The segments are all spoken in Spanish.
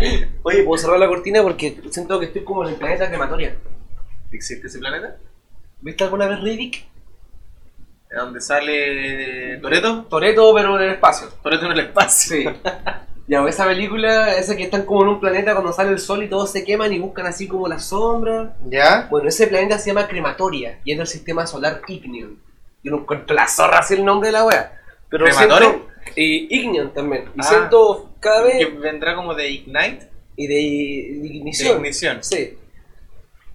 Oye, ¿puedo cerrar la cortina? Porque siento que estoy como en el planeta crematoria. ¿Existe ese planeta? ¿Viste alguna vez Riddick? ¿De donde sale Toreto? Toreto, pero en el espacio. Toreto en el espacio. Sí. Ya, esa película, esa que están como en un planeta cuando sale el sol y todos se queman y buscan así como la sombra. ¿Ya? Bueno, ese planeta se llama Crematoria y es del sistema solar Ignion. Yo no encuentro la zorra así el nombre de la wea. Pero ¿Crematoria? siento- y Ignion también. Y Ah. siento cada vez. Que vendrá como de Ignite. Y de, de De ignición. ignición. Sí.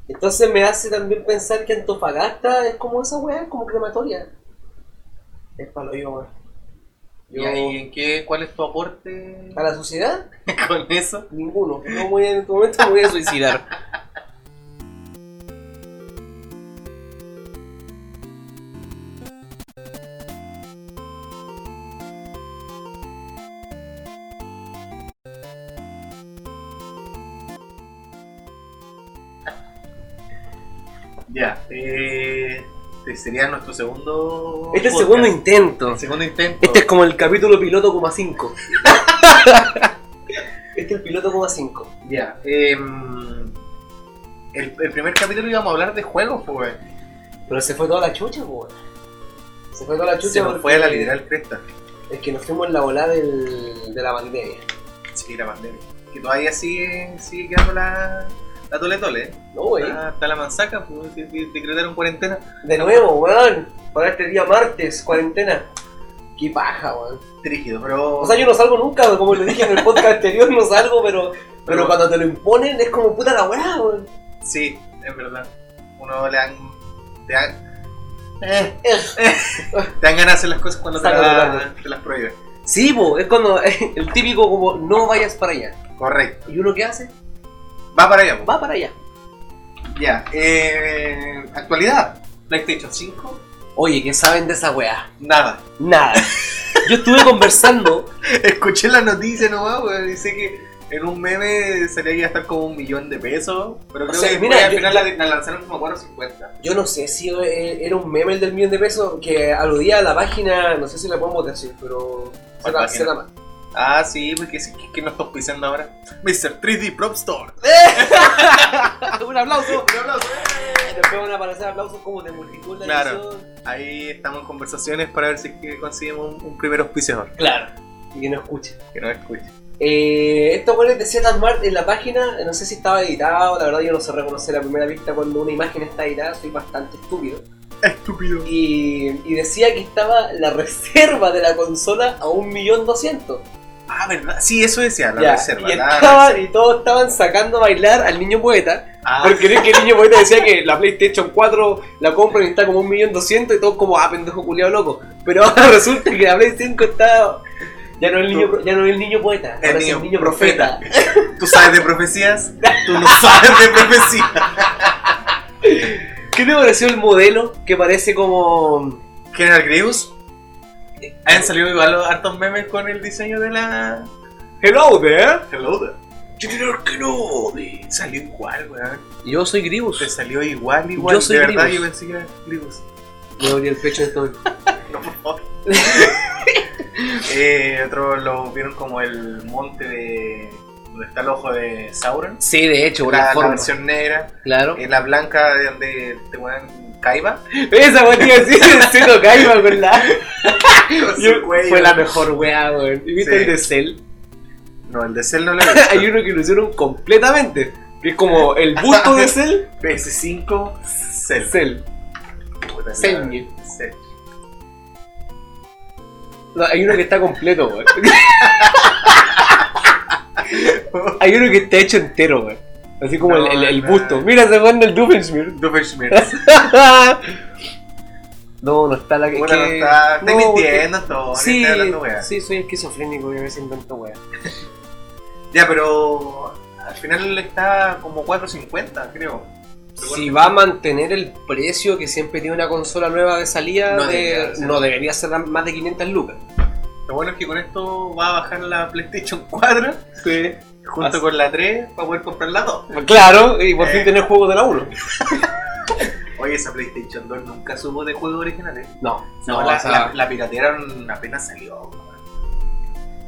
Entonces me hace también pensar que Antofagasta es como esa weá, como crematoria. Es para lo yo. ¿Y ahí en qué, cuál es tu aporte ¿A la sociedad? con eso? Ninguno. No voy en este momento me voy a suicidar. Ya. Eh, este sería nuestro segundo. Este es el segundo intento. El segundo intento. Este es como el capítulo piloto coma 5. este es el piloto coma 5. Ya. em, el, el primer capítulo íbamos a hablar de juegos, pues. Pero se fue toda la chucha, weón. Se fue toda la chucha. Se nos fue a la literal cresta. Es que nos fuimos en la volada del, de la pandemia. Sí, la pandemia. Que todavía sigue, sigue quedando la, la tole tole. ¿eh? No, wey. Está la manzaca, pues de- de- decretaron cuarentena. De nuevo, weón. Para este día martes, cuarentena. Qué paja, weón. Trígido, pero. O sea, yo no salgo nunca, como le dije en el podcast anterior, no salgo, pero, pero Pero- cuando te lo imponen es como puta la weá, weón. Sí, es verdad. Uno le dan. Te dan, Eh, te dan ganas de hacer las cosas cuando la- te las prohíben. Sí, po, es cuando el típico como no vayas para allá. Correcto. ¿Y uno qué hace? Va para allá, pues. Va para allá. Ya. Eh, actualidad. PlayStation 5. Oye, ¿qué saben de esa weá? Nada. Nada. Yo estuve conversando. Escuché la noticia nomás, weón. Dice que en un meme salía que iba a estar como un millón de pesos. Pero O creo sea, que mira, al yo- final la, la lanzaron como a 450. Yo no sé si eh, era un meme el del millón de pesos que aludía a la página, no sé si la podemos decir, pero se ¿Cuál la, se la Ah, sí, porque sí, que, que nos estamos pisando ahora. Mr. 3D Prop Store. un aplauso. Un aplauso. Después van a aparecer aplausos como de multitud la Claro. edición. Ahí estamos en conversaciones para ver si es que conseguimos un, un primer auspiciador. Claro. Y que no escuche. Que nos escuche. Eh, estos goles de Z Mart en la página, no sé si estaba editado, la verdad yo no sé reconocer a primera vista cuando una imagen está editada, soy bastante estúpido. Estúpido. Y, y decía que estaba la reserva de la consola a 1.200.000. Ah, ¿verdad? Sí, eso decía, la Ya, reserva. y, la estaban- reserva. y todos estaban sacando a bailar al niño poeta. Ah, Porque es que el niño poeta decía que la PlayStation 4 la compran y está como 1.200.000 y todos como, ah, pendejo culiado loco. Pero ahora resulta que la Play 5 está... Ya no es el niño, ya no es el niño poeta, El ahora es niño el niño profeta. profeta. ¿Tú sabes de profecías? Tú no sabes de profecías. ¿Qué te pareció el modelo que parece como... General Grievous. Han salido igual los hartos memes con el diseño de la. Hello there. Hello there. General Kenobi. Salió igual, weón. Yo soy Gribus. Te salió igual, igual. Yo soy de verdad, Grievous. yo pensé que era Grievous. Me el pecho en este momento. No, por favor. eh, otros lo vieron como el monte de. donde está el ojo de Sauron. Sí, de hecho, por La, la, la forma. versión negra. Claro. Eh, la blanca de donde te ponen Kaiba. Esa te iba a decir, se lo caiba con la... Con Yo- cuello. Fue la mejor weá, weón. ¿Y viste Sí. el de Cell? No, el de Cell no lo he visto. Hay uno que lo hicieron completamente. Que es como el busto de Cell. PS5 Cell. Cell. Cell. Cell. No, hay uno que está completo, weón. Hay uno que está hecho entero, weón. Así como No, el, el, el no. busto. Mira, se pone el Doofenshmirtz. Doofenshmirtz. no, no está la que. Puta, no está. Estoy no, mintiendo todo. Sí, estoy hablando wea. sí, soy esquizofrénico y a veces invento weá. Ya, pero. Al final está como 4.50, creo. Si va a mantener el precio que siempre tiene una consola nueva de salida, No de- debería ser. no debería ser más de 500 lucas. Lo bueno es que con esto va a bajar la PlayStation 4 Sí. Junto Así- con la 3 para poder comprar la 2. Claro, y por Eh. fin tener juegos de la 1. Oye, esa PlayStation 2 nunca supo de juegos originales. No, No, no, la, o sea, la, la piratearon apenas salió.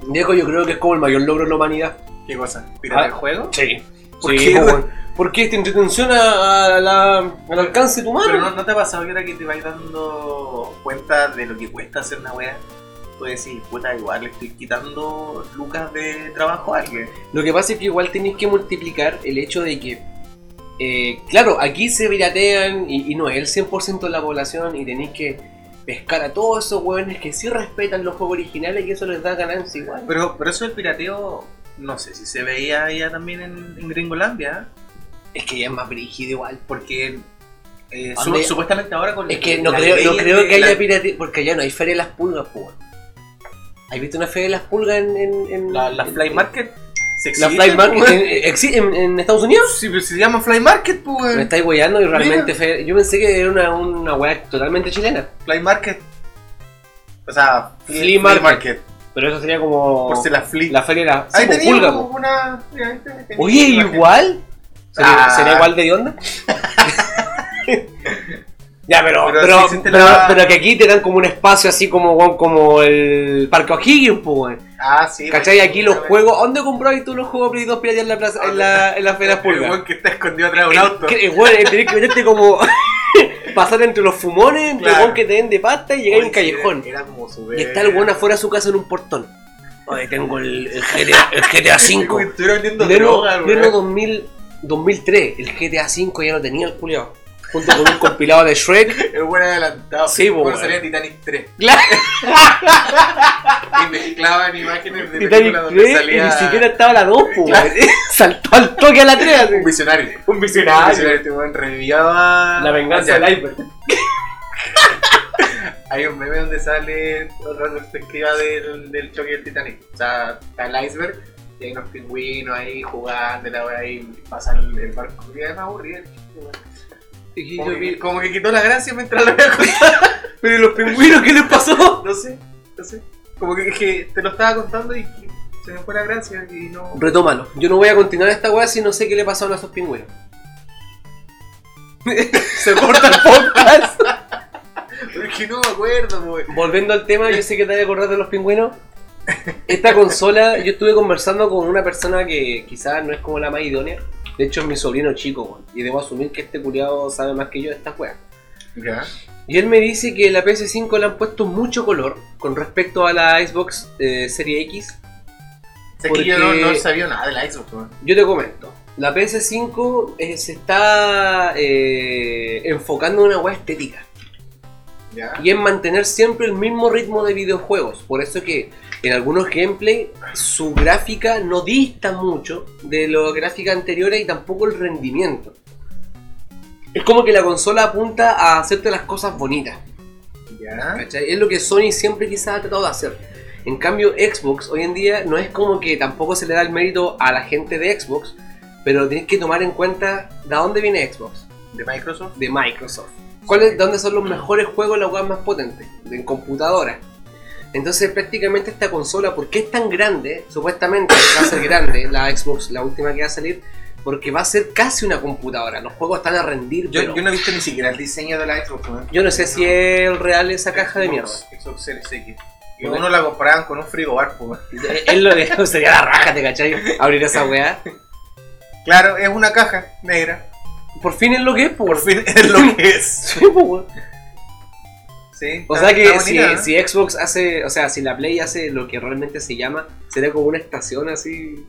Diego, yo creo que es como el mayor logro de la humanidad. ¿Qué cosa? ¿Pirata Ah. el juego? Sí. ¿Por Sí, qué. Porque te entretención a, a la, al alcance de tu mano. Pero no, ¿no te ha pasado que ahora que te vais dando cuenta de lo que cuesta hacer una wea? Tú decís, puta, igual le estoy quitando lucas de trabajo a alguien. Lo que pasa es que igual tenéis que multiplicar el hecho de que, eh, claro, aquí se piratean y, y no es el 100% de la población y tenéis que pescar a todos esos hueones que sí respetan los juegos originales y eso les da ganancia igual. Pero, pero eso del pirateo, no sé si se veía ya también en, en Gringolandia, ¿eh? Es que ya es más brígido igual. porque eh, supuestamente ahora con Es que no creo, no creo que la- haya pirateo, porque allá no hay feria de las pulgas, pues. ¿Has visto una feria de las pulgas en... en, en- la, la en- Fly Market. ¿Se La Fly Market en, exi- en- en Estados Unidos? Sí, pero se llama Fly Market, pues. Me estáis weyando y realmente fe- yo pensé que era una, una weá totalmente chilena. Fly Market. O sea, Flea Market. Pero eso sería como Por si la Flea. la feria de la sí, pues, teníamos pulga, po. una. mira, ahí tenía Oye, igual. ¿Sería, Ah. sería igual de onda? ya, pero Pero pero, sí pero, la- pero que aquí te dan como un espacio así como, weón, como el Parque O'Higgins, pues, weón. Ah, sí. ¿Cachai? Aquí los juegos. ¿Dónde compráis tú los juegos Play 2 piratas en la plaza, en la, en la feria de El weón que está escondido atrás de un auto. Que, bueno, tenés que meterte como. pasar entre los fumones, entre Claro. el weón que te den de pasta y llegar a un callejón. Era, era como su Y está el weón afuera de su casa en un portón. Oye, tengo el, el GTA, el GTA V. Estuviera vendiendo droga, pleno weón. 2000, 2003, el GTA V ya lo tenía el culiao. Junto con un compilado de Shrek. El weón adelantado. Sí, Bueno, weón. salía Titanic 3. Claro, Y mezclaban imágenes de Titanic películas donde 3 y salía. ni siquiera estaba la 2, po, Claro. Saltó al toque a la 3. así. Un visionario. Un Un visionario. visionario. Este weón reviviaba. La venganza del iceberg. Hay un meme donde sale otra perspectiva del, del choque del Titanic. O sea, está el iceberg y hay unos pingüinos ahí jugando, la ahí pasa el, el barco. Y es más aburrido el chiste, weón. Y Como, yo que, como que quitó la gracia mientras lo veía contar. Pero ¿y los pingüinos qué les pasó? No sé, no sé. Como que, te lo estaba contando y se me fue la gracia y no. Retómalo. Yo no voy a continuar esta weá si no sé qué le pasaron a esos pingüinos. Se corta el podcast. Porque no me acuerdo, weón. Volviendo al tema, yo sé que te vas a acordar de los pingüinos. Esta consola, yo estuve conversando con una persona que quizás no es como la más idónea. De hecho, es mi sobrino chico, weón. Y debo asumir que este culiado sabe más que yo de esta weá. Ya. Y él me dice que la PS5 le han puesto mucho color con respecto a la Xbox eh, Serie X. Sé que yo no, Porque- no sabía nada de la Xbox, weón. Yo te comento. La PS5 eh, se está eh, enfocando en una weá estética. Ya. y en mantener siempre el mismo ritmo de videojuegos. Por eso que en algunos gameplay su gráfica no dista mucho de las gráficas anteriores y tampoco el rendimiento. Es como que la consola apunta a hacerte las cosas bonitas. Ya. ¿cachai? Es lo que Sony siempre quizás ha tratado de hacer. En cambio, Xbox hoy en día no es como que tampoco se le da el mérito a la gente de Xbox, pero tienes que tomar en cuenta de dónde viene Xbox De Microsoft. de Microsoft. ¿Cuáles, ¿Dónde son los mejores juegos, las weas más potentes? En computadora. Entonces prácticamente esta consola, ¿por qué es tan grande? Supuestamente va a ser grande la Xbox, la última que va a salir, porque va a ser casi una computadora. Los juegos están a rendir, Yo, pero yo no he visto ni siquiera el diseño de la Xbox, weón. yo no sé si es real esa caja de mierda. Xbox, Series X. Y uno la comparaban con un frigobar, pues. Es lo que sería la raja, ¿te cachai? Abrir esa weá. Claro, es una caja negra. Por fin es lo que es, Por por fin es lo que es. Sí, po. Sí. O sea que si, bonita, ¿eh? si Xbox hace, o sea, si la Play hace lo que realmente se llama, sería como una estación así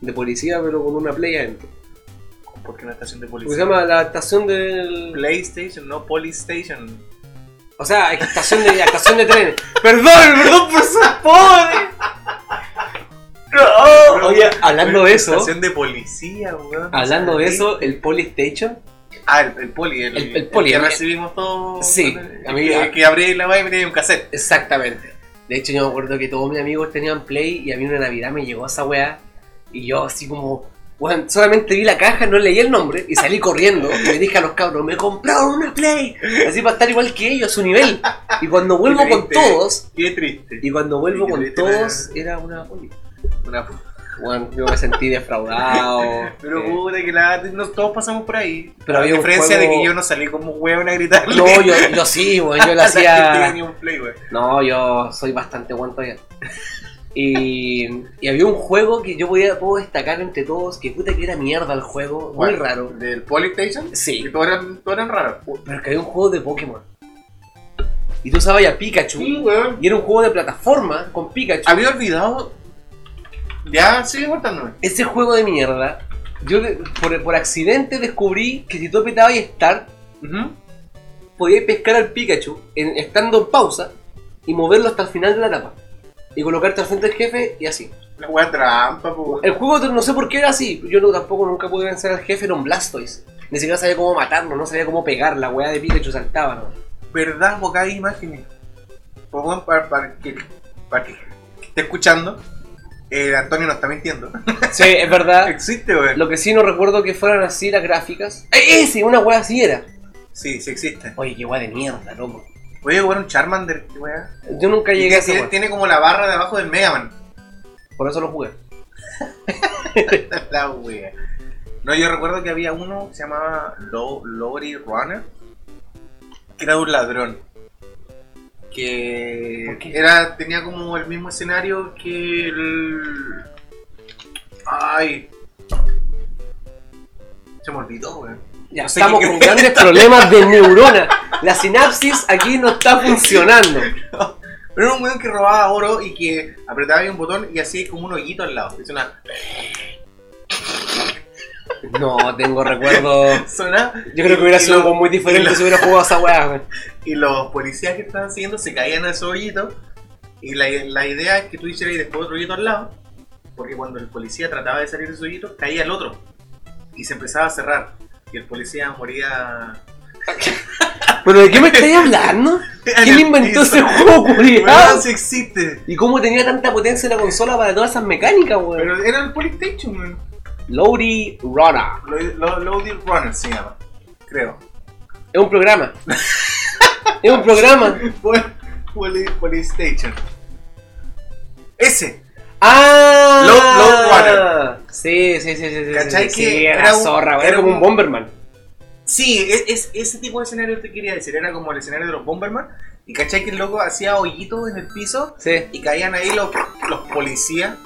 de policía, pero con una Play adentro. ¿Por qué una estación de policía? se llama la estación del. PlayStation, no Polystation. O sea, estación de, estación de trenes. Perdón, perdón por ser pobre. No, oye, hablando de eso, Estación de policía, weón. hablando de eso, el Polystation, Ah, el, el poli, el, El- el poli, que recibimos todos. Sí, a mí- que, que abrí la web y tenía un cassette. exactamente. De hecho, yo me acuerdo que todos mis amigos tenían Play y a mí una Navidad me llegó esa weá y yo así como, solamente vi la caja, no leí el nombre y salí corriendo y le dije a los cabros, me compraron una Play, así para estar igual que ellos, a su nivel. Y cuando vuelvo con todos, Qué triste. y cuando vuelvo con todos, era una Poli. Una- Bueno, yo me sentí defraudado. Pero eh, puta que la todos pasamos por ahí. Pero a había un diferencia juego- de que yo no salí como hueón a gritarle. no, yo, yo sí, weón, yo lo la que hacía. un play. No, yo soy bastante bueno todavía. Y, y había un juego que yo podía, puedo destacar entre todos, que puta que era mierda el juego, muy raro. ¿Del Polystation? Sí. Y todos eran, todos eran raros. Pero que había un juego de Pokémon. Y tú sabías a Pikachu. weón. Y era un juego de plataforma con Pikachu. Había olvidado. Ya, sigue contándome. Ese juego de mierda, yo por, por accidente descubrí que si tú apretabas Start, podías pescar al Pikachu en- estando en pausa y moverlo hasta el final de la etapa. Y colocarte al frente del jefe y así. La weá trampa, pues. El juego no sé por qué era así. Yo no, tampoco nunca pude vencer al jefe, era un Blastoise. Ni siquiera sabía cómo matarlo, no sabía cómo pegar. La weá de Pikachu saltaba, ¿no? ¿Verdad? Porque hay imágenes. Para, para que, para que esté escuchando, eh, Antonio no está mintiendo. Sí, es verdad. Existe, weón. Lo que sí no recuerdo que fueran así las gráficas. ¡Eh, ¡Ese! Una weá así era. Sí, sí existe. Oye, qué weá de mierda, loco. Oye, weón, un Charmander, qué weá. Yo nunca Y llegué que a ese tiene, como la barra de abajo del Mega Man. Por eso lo jugué. la wea. No, yo recuerdo que había uno que se llamaba Lo- Lowry Runner, que era de un ladrón. Que era, tenía como el mismo escenario que el. Ay. Se me olvidó, weón. Ya No sé estamos con grandes problemas de neurona. La sinapsis aquí no está funcionando. Pero era un weón que robaba oro y que apretaba ahí un botón y hacía como un hoyito al lado. Y suena. No tengo recuerdo. suena Yo creo que hubiera y sido lo- algo muy diferente y lo- si hubiera jugado a esa weá. weón. Y los policías que estaban siguiendo se caían a ese hoyito. Y la, la idea es que tú hicieras después otro hoyito al lado. Porque cuando el policía trataba de salir de ese hoyito, caía el otro. Y se empezaba a cerrar. Y el policía moría. ¿Pero de qué me estáis hablando? ¿Quién inventó ese juego, culiado? sí existe. ¿Y cómo tenía tanta potencia la consola para todas esas mecánicas, weón? Pero era el Polystation, weón. Lowry Runner. Lo- lo- Loaded Runner se llama. Creo. Es un programa. es un programa. Pol- Poly- Polystation. Ese. ¡Ah! Low- Runner. Sí, sí, sí, sí. sí, ¿Cachai sí, que sí, era, era un- zorra, era Era como un- un Bomberman. Sí, es, es- ese tipo de escenario te quería decir. Era como el escenario de los Bomberman. Y cachai que el loco hacía hoyitos en el piso. Sí. Y caían ahí los, los policías.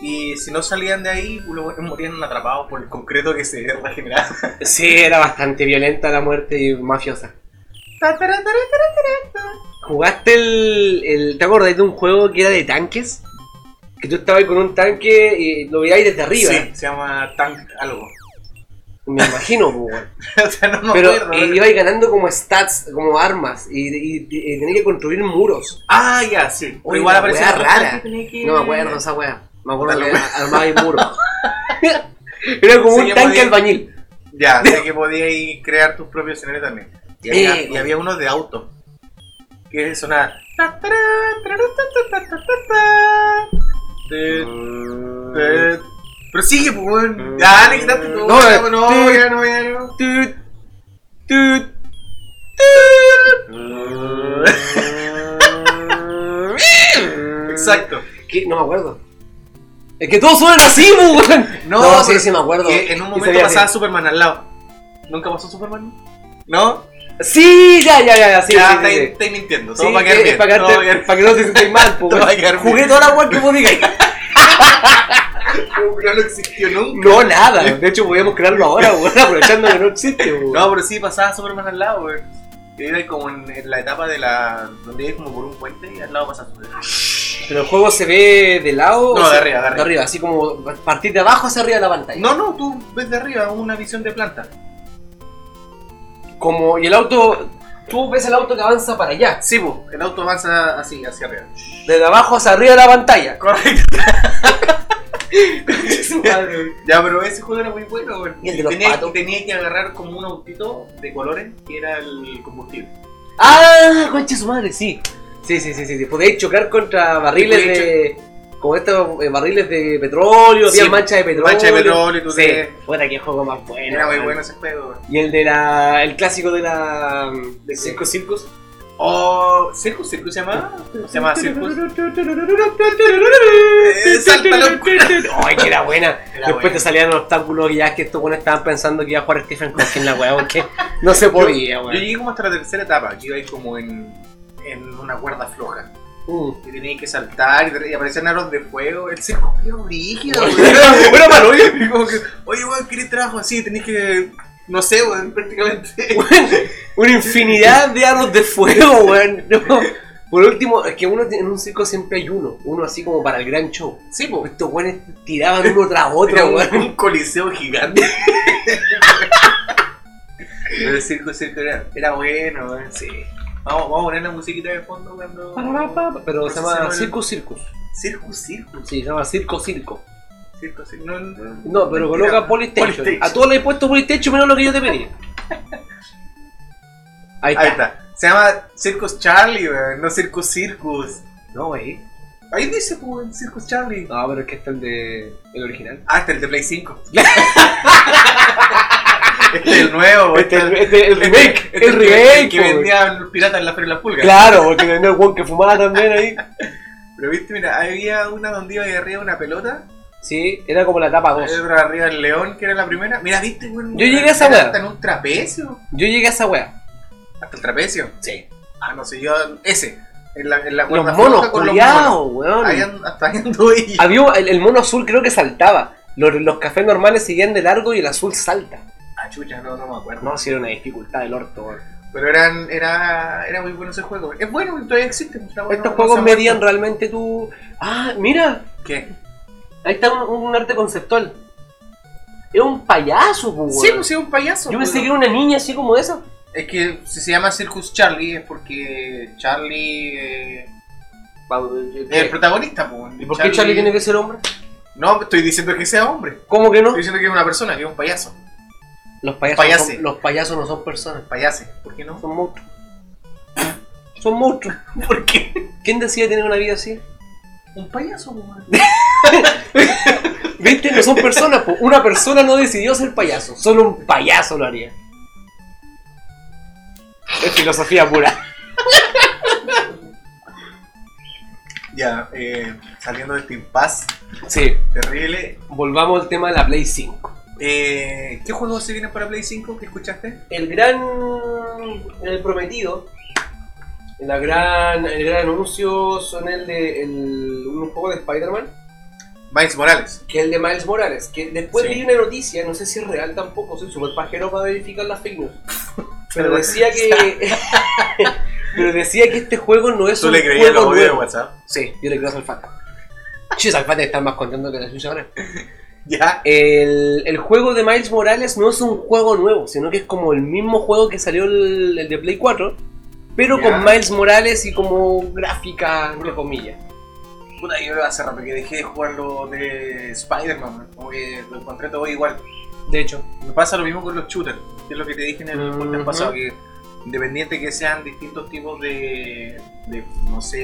Y si no salían de ahí, los morían atrapados por el concreto que se regeneraba. Sí, era bastante violenta la muerte y mafiosa. ¿Jugaste el, el- ¿Te acordás de un juego que era de tanques? Que tú estabas con un tanque y lo veías desde arriba. Sí, se llama Tank algo. Me imagino, pues, o sea, no me Pero acuerdo. eh, ibais ganando como stats, como armas, y, y, que construir muros. Ah, ya, sí. Oye, Igual otro rara. que No me acuerdo esa weá. Me acuerdo que weá. armabais muros. Era como un que tanque albañil. Ya, sé que podíais crear tus propios escenarios también. Y había, y había uno de auto. Que sonaba. Pero sigue, pues, weón. Ya, dale, quítate todo. No, ya, eh, no, tut. ya no, ya no. Exacto. ¿Qué? No me acuerdo. Es que todos suenan así, pues, weón. No, sí, pero sí me acuerdo. que en un momento pasaba. Superman al lado. ¿Nunca pasó Superman? ¿No? Sí, ya, ya, ya, sí, ya, sí, estáis sí, sí. estáis mintiendo. Todo Sí, va a quedar que- bien. Para, quedarte- para que no te sientas mal, pues, Todo va a weón. quedar Jugué toda la weá que podía. No, no existió nunca. No, nada. De hecho, podíamos crearlo ahora, weón, aprovechando que no existe, weón. No, pero sí pasaba Superman al lado, güey. Era como en, en la etapa de la. donde iba como por un puente y al lado Superman. Pero el juego se ve de lado. No, o de sea, arriba, de arriba. así como partir de abajo hacia arriba de la pantalla. No, no, tú ves de arriba una visión de planta. Como, y el auto. Tú ves el auto que avanza para allá. Sí, pues, el auto avanza así, hacia arriba. Desde abajo hacia arriba de la pantalla. Correcto. Su madre. Ya, pero ese juego era muy bueno, güey. Y el de los tenía, patos. tenía que agarrar como un autito de colores que era el combustible. ah, concha su madre, sí. Sí, sí, sí, sí. sí. Podéis chocar contra barriles podéis de. Como estos eh, barriles de petróleo, Sí, había manchas de petróleo. mancha de petróleo y tú Sí, te- fuera qué juego más bueno. Era muy bueno ese juego, güey. Y el de la. el clásico de la. de Circo Circus. ¿Circus? ¿Circus se llamaba? Se llamaba Circus. Eh, Ay, que era buena. Era Después buena. te salían los obstáculos y ya que estos buenos estaban pensando que iba a jugar Stephen Hawking la weá, porque no se podía, Yo weón. llegué como hasta la tercera etapa, que iba ahí como en, en una cuerda floja. Mm. Y tenías que saltar y, aparecían aros de fuego. El circo era rígido, Bueno, weón. era malo, Y como que, Oye, weón, ¿querés trabajo así? Tenés que. No sé, weón, prácticamente. Una infinidad de aros de fuego, weón. No. Por último, es que uno en un circo siempre hay uno. Uno así como para el gran show. Sí, pues. Estos weones tiraban uno tras Era otro, un, weón. un coliseo gigante. Pero el circo, el circo era, era bueno, weón. Sí. Vamos, vamos a poner la musiquita de fondo cuando. Pero se llama llama- Circus Circus. Circo, circo. Sí, se llama Circo Circo. Circo, circo. No, no, No, pero mentira. coloca Polystation. Polystation. A todos le he puesto Polystation menos lo que yo te pedí. Ahí está. Ahí está. Se llama Circus Charlie, weón, no Circus Circus. No, güey. Ahí dice, pues, Circus Charlie. No, pero es que está el de. el original. Ah, este es el de Play 5. este es el nuevo, Este, este, el, este, el remake. este el remake. que vendían los piratas en la Feria de la Pulga. Claro, porque tenía el weón que fumaba también ahí. Pero viste, mira, había una donde iba ahí arriba una pelota, Sí, era como la etapa 2. había otra arriba el león, que era la primera. Mira, viste, weón. Yo llegué a esa era weá. Hasta en un trapecio. Yo llegué a esa wea. Hasta el trapecio. Sí. Ah, no sé, yo. Ese. En la, en la Los monos. Ahí weón. and- hasta ahí anduve Había el, el mono azul creo que saltaba. Los, los cafés normales seguían de largo y el azul salta. Ah, chucha, no, no me acuerdo. No, si era una dificultad del orto, weón. Pero eran, era, era muy bueno ese juego. Es bueno, todavía existe. Estos no juegos medían realmente tu. Ah, mira, ¿Qué? Ahí está un, un arte conceptual. Es un payaso, pues, Sí, weón. pues sí, un payaso. Yo pensé que era una niña así como esa. Es que si se llama Circus Charlie es porque Charlie eh, es el protagonista. Pues. ¿Y por qué Charlie tiene que ser hombre? No, estoy diciendo que sea hombre. ¿Cómo que no? Estoy diciendo que es una persona, que es un payaso. Los payasos, no Payase. son, los payasos no son personas, Payase. ¿Por qué no? son monstruos. Son monstruos. ¿Por qué? ¿Quién decide tener una vida así? Un payaso, man. ¿Viste? No son personas. po. Una persona no decidió ser payaso. Solo un payaso lo haría. Es filosofía pura. Ya, eh, saliendo de este impasse Sí. terrible. Volvamos al tema de la Play 5. Eh, ¿Qué juegos se vienen para Play 5 que escuchaste? El gran. El prometido. La gran, el gran anuncio son el de el, un juego de Spider-Man, Miles Morales. que el de Miles Morales. Que después Sí. leí una noticia, no sé si es real tampoco, soy súper pajero para verificar las fake news. Pero decía que. pero decía que este juego no es ¿Tú un le creías los audios de nuevo. WhatsApp? Sí, yo le creo a Salfate. Chis, Salfate está más contento que la suya ahora. Ya. El, el juego de Miles Morales no es un juego nuevo, sino que es como el mismo juego que salió el, el de Play 4, pero con Miles Morales y como gráfica, entre comillas. Puta, yo hace rato que dejé de jugar lo de Spider-Man, man. como que lo encontré todo igual. De hecho, Me pasa lo mismo con los shooters, que es lo que te dije en el podcast pasado, que independiente que sean distintos tipos de, de no sé,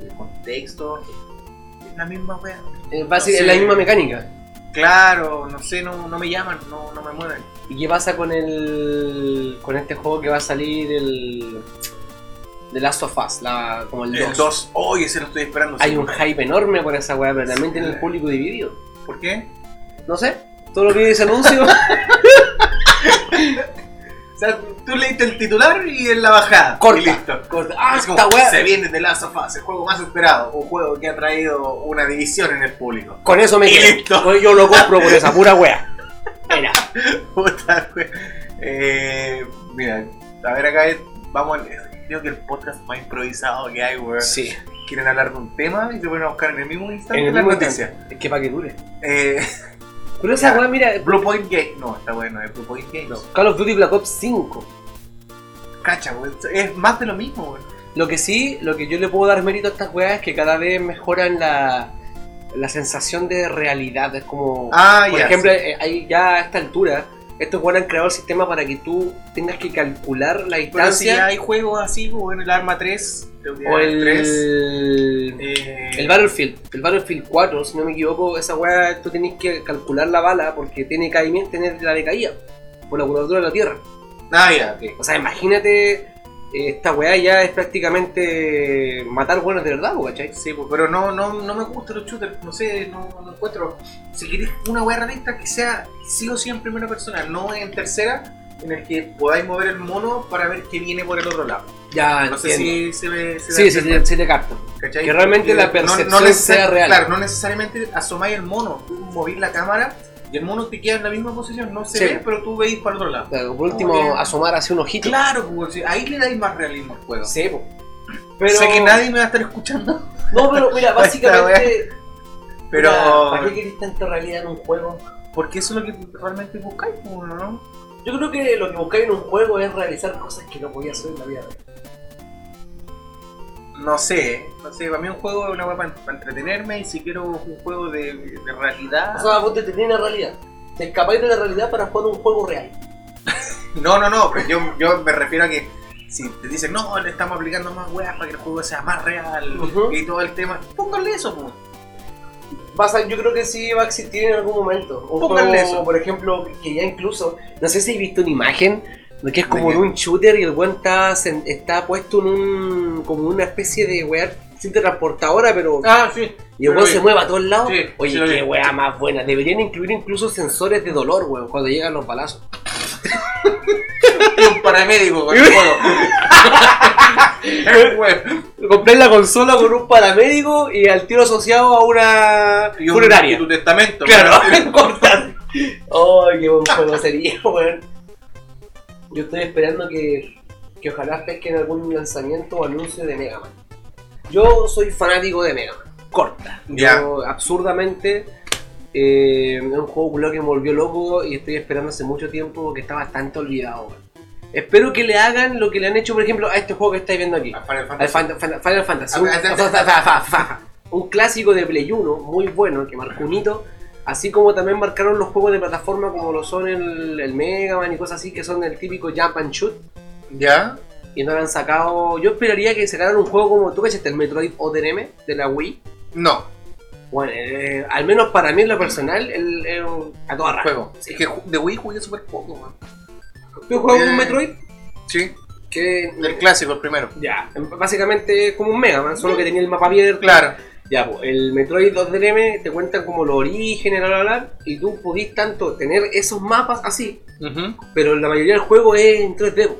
de, contexto, es la misma wea. No es la misma mecánica. Claro, no sé, no, no me llaman, no, no me mueven. ¿Y qué pasa con el con este juego que va a salir el The Last of Us, la, como el 2? El 2, hoy ese lo estoy esperando. Hay un hype enorme por esa weá, pero también tiene el público dividido. ¿Por qué? No sé, todo lo que dice anuncio. O sea, tú leíste el titular y en la bajada. Corta. Y listo. corta. Ah, Es como, esta se viene The Last of Us, el juego más esperado, un juego que ha traído una división en el público. Con eso me Y quedo. listo. Yo lo compro por esa pura wea. Mira. Puta, güey. Eh, mira, a ver acá vamos creo que el podcast más improvisado que hay, güey. Sí. Quieren hablar de un tema y se ponen a buscar en el mismo instante En el la mismo noticia. Es que para que dure. Eh, Pero esa weá, mira. Blue Point Game. No, está bueno, es Blue Point Games. no, Call of Duty Black Ops 5. Cacha, güey. Es más de lo mismo, güey. Lo que sí, lo que yo le puedo dar mérito a estas weas es que cada vez mejoran la, la sensación de realidad. Es como. Ah, por ya. ejemplo, eh, hay ya a esta altura, estos weones han creado el sistema para que tú tengas que calcular la Pero si distancia. hay juegos así, güey, en el Arma 3, creo que o el. 3. eh, El Battlefield, el Battlefield 4, si no me equivoco, esa weá tú tenés que calcular la bala porque tiene caimiento, tiene la decaída por la curvatura de la Tierra. Ah, ya, ok. O sea, imagínate, eh, esta weá ya es prácticamente matar buenos de verdad, ¿cachai? Sí, pero no, no, no me gustan los shooters, no sé, no, no encuentro. Si queréis una weá realista que sea sí o sí en primera persona, no en tercera, en el que podáis mover el mono para ver qué viene por el otro lado. Ya, No sé entiendo. si se ve. se Sí, sí, sí, te capto. ¿cachai? que realmente la percepción neces- sea real. Claro, no necesariamente asomáis el mono. Movís la cámara y el mono te queda en la misma posición. No se Sí. ve, pero tú veis para el otro lado. Claro, por último, asomar hacia un ojito. Claro, pues, ahí le dais más realismo al juego. Sí. Pero... Sé que nadie me va a estar escuchando, No, pero mira, básicamente... pero. Mira, ¿Para qué querés tanta realidad en un juego? Porque eso es lo que realmente buscáis, pues, ¿no? Yo creo que lo que buscáis en un juego es realizar cosas que no podía hacer en la vida real. No sé, no sé, para mí un juego es una weá para, entretenerme y si quiero un juego de, de realidad. O sea, vos te tenés la realidad. Te escapáis de la realidad para jugar un juego real. No, no, no, pero yo, yo me refiero a que si te dicen, no, le estamos aplicando más weas para que el juego sea más real y todo el tema, pónganle eso, pues. Vas a- yo creo que sí va a existir en algún momento. Un Pónganle juego, eso. por ejemplo, que ya incluso, no sé si has visto una imagen que es como ¿De un shooter y el weón está, está puesto en un, como una especie de weá sin transportadora, pero Ah, sí. y el weón se mueve a todos lados. Sí, Oye, qué weá más buena. Deberían incluir incluso sensores de dolor, weón, cuando llegan los balazos. Y un paramédico con el juego. Weón. Compré la consola con un paramédico y al tiro asociado a una Y un- funeraria. y tu testamento. Claro, weón. cortan. Ay, qué buen juego sería, weón. Yo estoy esperando que, que ojalá pesquen algún lanzamiento o anuncio de Mega Man. Yo soy fanático de Mega Man. Corta. Yo, absurdamente, eh, es un juego que me volvió loco y estoy esperando hace mucho tiempo porque está bastante olvidado. Espero que le hagan lo que le han hecho, por ejemplo, a este juego que estáis viendo aquí. A Final Al Fantasy. Fan- Fan- Final Fantasy. Un, fa- fa- fa- fa- fa- un clásico de Play 1 muy bueno que marcó un hito. Así como también marcaron los juegos de plataforma como lo son el, el Mega Man y cosas así que son el típico Jump and Shoot. ¿Ya? Y no lo han sacado. Yo esperaría que sacaran un juego como tú cachaste el Metroid Other M de la Wii. No, Bueno, eh, al menos para mí en lo personal, el, el- a toda raja. juego. Sí. Es que de Wii jugué súper poco, man. ¿Tú juegas Eh, un Metroid? Sí, Que el clásico, el primero. ya, básicamente es como un Mega Man, solo que tenía el mapa abierto. Claro. Ya, pues, el Metroid 2DM te cuentan como los orígenes, bla, bla, bla, y tú podís tanto tener esos mapas así, Ujú. pero la mayoría del juego es en 3D. po.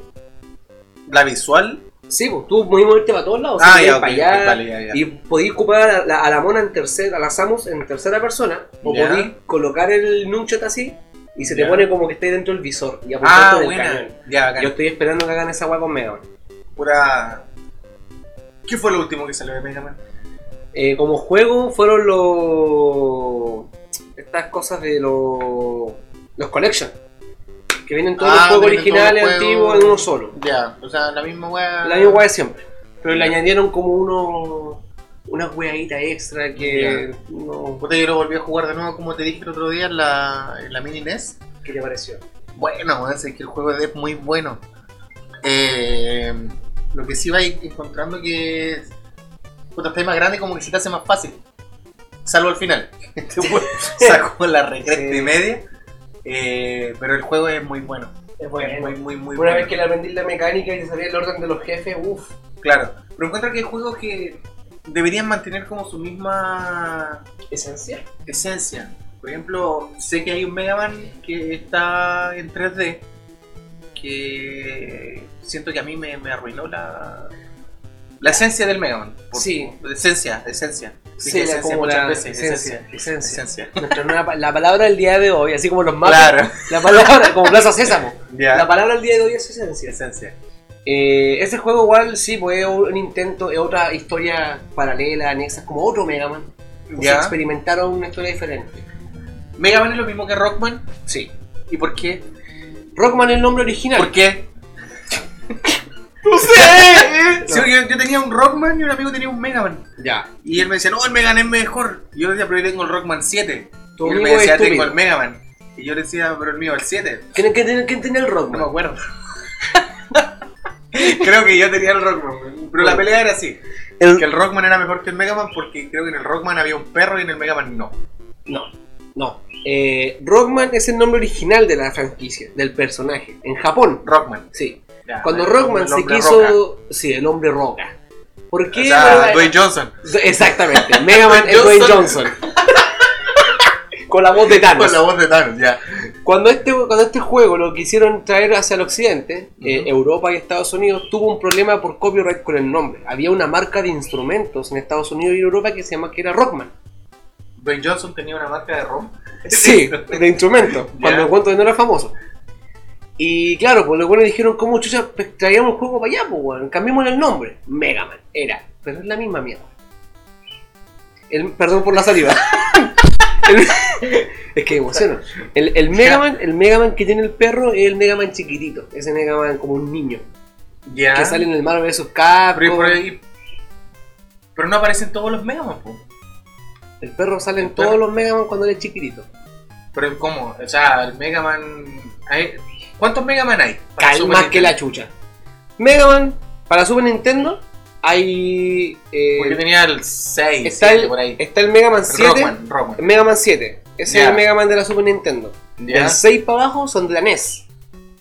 La visual. Sí, pues tú podís moverte para todos lados, Ah, si ya, para allá, vale, ya, ya. y podís ocupar a la, a la mona en tercera, a la Samus en tercera persona, o podís colocar el nunchut así, y se te pone como que estés dentro del visor, y apuntarte Ah, del buena. cañón. Bacán. Yo estoy esperando que hagan esa weá con Mega Man. Pura. ¿Qué fue lo último que salió de Mega Man? Eh, como juego fueron los estas cosas de los los collection que vienen todos los Ah, juegos los originales juegos. antiguos en uno solo Ya, o sea, la misma weá. la misma weá de siempre pero le añadieron como uno unas weaditas extra que no Puta, yo lo volví a jugar de nuevo, como te dije el otro día, en la, en la mini NES. ¿qué te pareció? Bueno, es que el juego es muy bueno. Eh, lo que sí va encontrando que. Puta, está más grande, como que se te hace más fácil. Salvo al final. Sacó la recresta Sí. y media. Eh, pero el juego es muy bueno. es Es bueno muy, muy, muy una bueno. vez que le aprendí la mecánica y sabía el orden de los jefes uff Claro. Pero encuentro que hay juegos que deberían mantener como su misma esencia esencia. Por ejemplo, sé que hay un Mega Man que está en 3D que siento que a mí me, me arruinó la, la esencia del Mega Man. Por- Sí. Esencia, esencia. sí, esencia como la veces, esencia, esencia. Esencia. Nuestra nueva la palabra del día de hoy así como los mapas Claro. la palabra como Plaza Sésamo la palabra del día de hoy es esencia Esencia. Eh, ese juego igual sí, pues es un intento, es otra historia paralela, anexa, como otro Mega Man. Sea, Ya. experimentaron una historia diferente. Mega Man es lo mismo que Rockman. Sí. ¿Y por qué? Rockman es el nombre original. ¿Por qué? No sé. Sí, yo, yo tenía un Rockman y un amigo tenía un Mega Man. Ya. Y él me decía, no, el Mega Man es mejor. Y yo decía, pero yo tengo el Rockman 7. Tu y él me amigo es decía, tengo estúpido. el Mega Man. Y yo le decía, pero el mío es el 7. ¿Quién, quién- quién tenía el No me Rockman? acuerdo. creo que yo tenía el Rockman. Pero la pelea era así. El- Que el Rockman era mejor que el Mega Man porque creo que en el Rockman había un perro y en el Mega Man no. No, no. Eh, Rockman es el nombre original de la franquicia, del personaje. En Japón, Rockman. sí. Ya, Cuando el Rockman se roca. quiso... Sí, el hombre roca. ¿Por O qué? sea, no- Dwayne Johnson. Exactamente. Mega Man es. Dwayne Johnson. Con la voz de Thanos. Con la voz de Thanos, ya. Cuando este, cuando este juego lo quisieron traer hacia el occidente, eh. Europa y Estados Unidos tuvo un problema por copyright con el nombre. Había una marca de instrumentos en Estados Unidos y Europa que se llama que era Rockman. Dwayne Johnson tenía una marca de rom. Sí, de instrumentos, cuando Ya. el cuento no era famoso. Y claro, pues los buenos dijeron, ¿cómo chucha pues, traíamos el juego para allá? Pues bueno, cambiémosle el nombre. Mega Man, era, pero es la misma mierda. El, perdón por la saliva. El- es que emociona. El, el Mega Man, el Mega Man que tiene el perro es el Mega Man chiquitito. Ese Mega Man como un niño. Ya. Que sale en el Marvel vs. Pero, Capcom. ahí- pero no aparecen todos los Mega Man, po. El perro sale en todos los Mega Man cuando él es chiquitito. Pero ¿cómo? O sea, el Mega Man... ¿Cuántos Mega Man hay? Para Cal- Super más que la chucha. Mega Man, para Super Nintendo, hay. eh, Porque tenía el 6, está, 7 el, por ahí. está el Mega Man 7. Rockman, Rockman. El Mega Man 7. Ese es el Mega Man de la Super Nintendo. Ya, Del 6 para abajo son de la NES.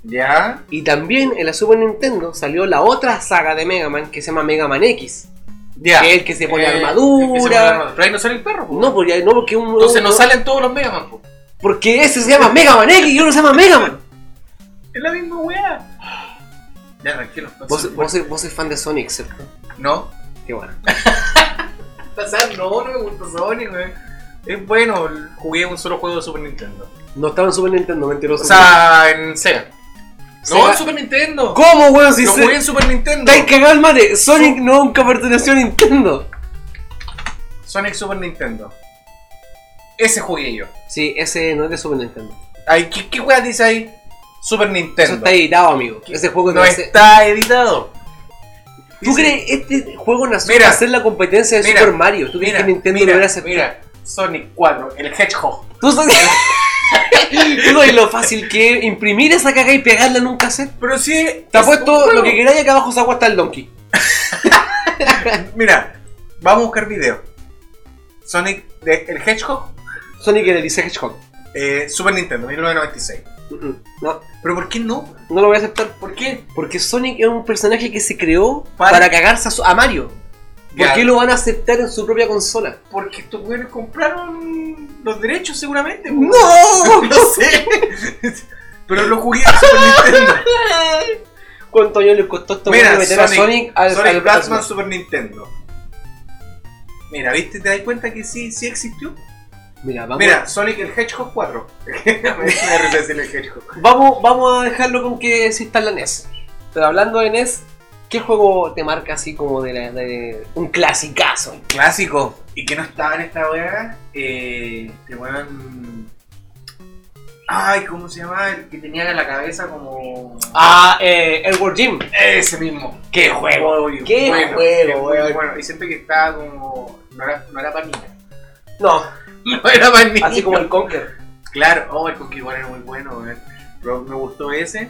ya. Y también en la Super Nintendo salió la otra saga de Mega Man que se llama Mega Man X. Ya. Que es el que se pone Eh, armadura. armadura. Pero ahí no sale el perro, po. No, porque, no, porque un. Entonces no no- salen todos los Mega Man, po. Porque ese se llama Mega Man X y uno se llama Mega Man. Es la misma weá. Ya, tranquilo. no Vos, vos, sois- vos fan de Sonic, ¿cierto? No. Qué bueno. O sea, no, no me gusta Sonic, weón. Es bueno, jugué un solo juego de Super Nintendo. No estaba en Super Nintendo, mentiroso. O sea, en Sega. No, en Super Nintendo. ¿Cómo, weón? Si Lo se- jugué en Super Nintendo. Estáis cagado el mate. Sonic nunca perteneció a Nintendo. Sonic Super Nintendo. Ese jugué yo. Sí, ese no es de Super Nintendo. Ay, ¿qué, qué weá dice ahí? Super Nintendo. Eso está editado, amigo. Ese juego no está editado. ¿Tú Dice- crees este juego nació Mira. para hacer la competencia de Mira. Super Mario? ¿Tú crees Mira, que Nintendo mira, lo mira, Sonic 4, el Hedgehog. ¿Tú sabes? ¿Tú sabes lo fácil que es imprimir esa caga y pegarla en un cassette? Pero sí. Te es apuesto lo que queráis acá abajo se agua está el Donkey. Mira, vamos a buscar video. Sonic, de, el Hedgehog, Sonic el Dice Hedgehog. eh, Super Nintendo, 1996. No, Pero ¿por qué no? no lo voy a aceptar. ¿Por qué? Porque Sonic es un personaje que se creó Para- para, cagarse a, su- a Mario. ¿Por qué lo van a aceptar en su propia consola? Porque estos güeyes compraron los derechos seguramente. ¡No! no sé. Pero lo jugué en Super Nintendo. ¿Cuántos años le costó a estos Mira, meter a Sonic- Sonic al Sonic al- Blackman al- Super Nintendo. Mira, ¿viste? ¿Te das cuenta que sí, sí existió? Mira, vamos, Mira, Sonic el Hedgehog 4. Me da risa decirle el Hedgehog. vamos, vamos a dejarlo con que en la NES. Pero hablando de NES, ¿qué juego te marca así como de, la- de un clasicazo? Clásico. Y que no estaba en esta weá. Eh, este weón. Ay, ¿cómo se llama? El que tenía la cabeza como. Ah, eh, Edward Jim. Ese mismo. ¡Qué juego! ¡Qué bueno, juego, weón! bueno. Y siempre que estaba como. No era, no era para niños. No, No era para niños. así como el Conker. Claro, oh, el Conquer igual era muy bueno, weón. Pero me gustó ese.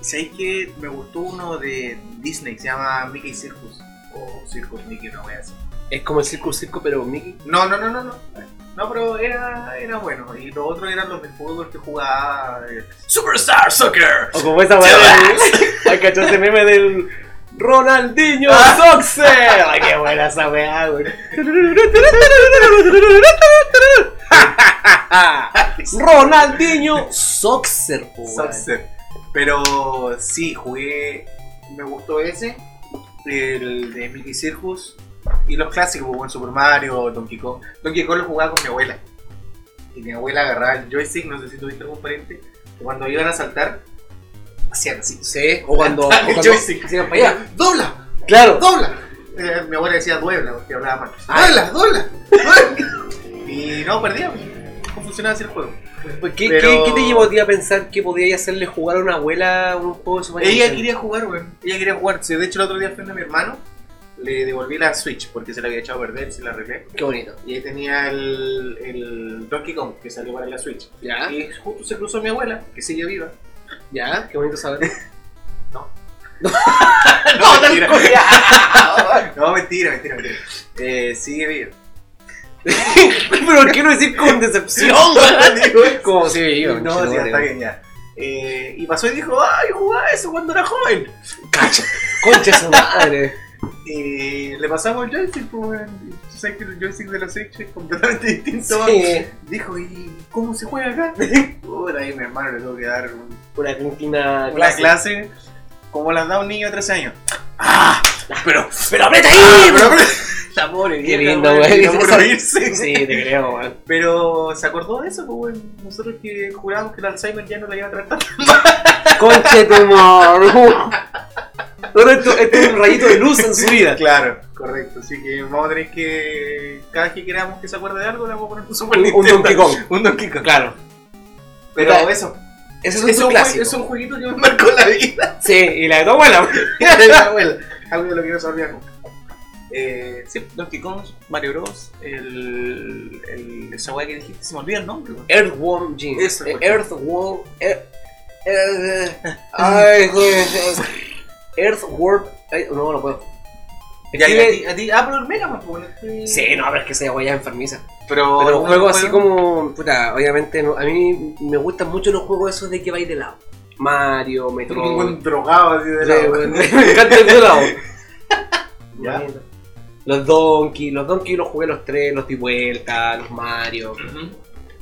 Y sabéis que me gustó uno de Disney, se llama Mickey Circus. O Circus Mickey, no voy a decir. Es como el Circus Circo, pero Mickey. No, no, no, no, no. No, pero era, era bueno. Y los otros eran los de fútbol que jugaba. eh, Superstar Soccer. O como esa weá del. Ay, cachó ese meme del. Ronaldinho Ah. Soxer. Ay, qué buena esa weá, güey. Ronaldinho Soxer. Pero sí, jugué. Me gustó ese. El de Mickey Circus. Y los clásicos, como Super Mario, Donkey Kong. Donkey Kong lo jugaba con mi abuela. Y mi abuela agarraba el joystick, no sé si tuviste algún pariente. Que cuando iban a saltar, hacían así. Sí, o cuando. o cuando joystick. hacían para allá. ¡Dobla! Claro. ¡Dobla! Eh, mi abuela decía duebla porque hablaba mal. ¡Dobla! ¡Dobla! ¡Dobla! y no, perdíamos. No funcionaba así el juego. Pues, ¿Qué, Pero- qué, qué te llevó a ti a pensar que podías hacerle jugar a una abuela un juego de Super Ella Nintendo? quería jugar, weón. Ella quería jugar. Sí, De hecho, el otro día fui a mi hermano. Le devolví la Switch porque se la había echado a perder, se la arreglé. Qué bonito. Y ahí tenía el, el Donkey Kong que salió para la Switch. ¿Ya? Y justo se cruzó mi abuela, que sigue viva. ¿Ya? Qué bonito saber. No. no, No, mentira. No, mentira, mentira, mentira. Eh, sigue viva. Pero ¿por qué no decir con decepción? Como si iba. no, sí, está bien ya. Eh, y pasó y dijo, ay, jugaba eso cuando era joven. Cacha. Concha su madre. Y le pasamos el joystick, pues, que el joystick de la Switch es completamente distinto. Sí. Dijo, ¿y cómo se juega acá? Puta, ahí mi hermano le tuvo que dar un- Una una clase como las da un niño de 13 años. ¡Ah! Pero, ¡Pero aprieta ahí! ¡Ah! pero, la pobre Qué lindo, güey. Sí, te creo, weón. Pero se acordó de eso, pues, weón. Nosotros que jurábamos que el Alzheimer ya no la iba a tratar. Conche tu Ahora esto, esto es un rayito de luz en su vida. Claro, correcto. Así que vamos a tener que. Cada vez que queramos que se acuerde de algo, le vamos a poner un Super Un, un Nintendo. Donkey Kong. Un Donkey Kong. Claro. Pero eso. Ese Es, es un clásico. es un jueguito que me marcó la vida. Sí, y la de tu abuela. de mi abuela. Algo de lo que no se olvida nunca. Eh, sí, Donkey Kong, Mario Bros. El, el, esa weá que dijiste, se me olvida el nombre. Earthworm Jim. Eso, Eh, por Earthworm. er- er- Ay, güey. Earthworm. ay, No, no puedo. Ya, y a ti, a ti, ah, pero el Mega Man, pues, este- Sí, no, pero es que esa weá es enfermiza. Pero, Pero algún juegos así como. Puta, obviamente no- a mí me gustan mucho los juegos esos de que vais de lado. Mario, Un Metroid. buen drogado así de weón, me encanta el de lado. Ya. Los Donkey, los Donkey los jugué los tres, los di vuelta, los Mario. Ujú.